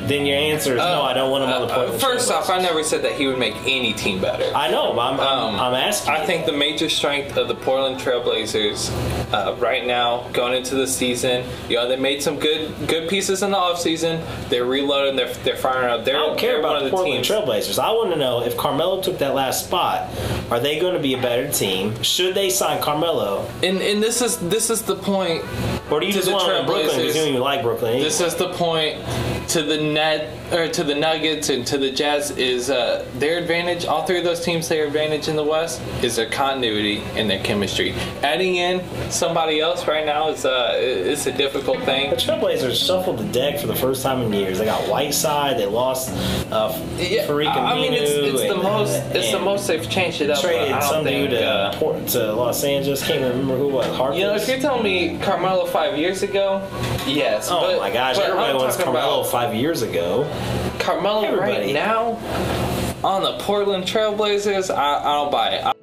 then your answer is no. I don't want him on the Uh, first off, I never said that he would make any team better. I know. I'm I'm, Um, I'm asking. I think the major strength of the Portland Trailblazers uh, right now, going into the season, you know, they made some good good pieces in the offseason. They're reloading. They're they're firing up. They're, I don't care about the Portland teams. Trailblazers. I want to know if Carmelo took that last spot, are they going to be a better team? Should they sign Carmelo, And and this is this is the point. or do you just want Brooklyn because you don't even like Brooklyn? This is the point to the net or to the Nuggets and to the Jazz is uh, their advantage. All three of those teams, their advantage in the West is their continuity and their chemistry. Adding in somebody else right now is uh, it's a difficult thing. the. Trailblazers shuffled the deck for the first time in years. They got Whiteside. They lost uh, Yeah, I mean it's, it's the most it's the most they've changed it up. Traded some think, dude to, uh, Port, to Los Angeles. Can't remember who was. Harkless. you know, if you're telling me Carmelo five years ago, yes. Oh but, my gosh! Everybody wants Carmelo five years ago. Carmelo Everybody. right now on the Portland Trailblazers. I, I don't buy it. I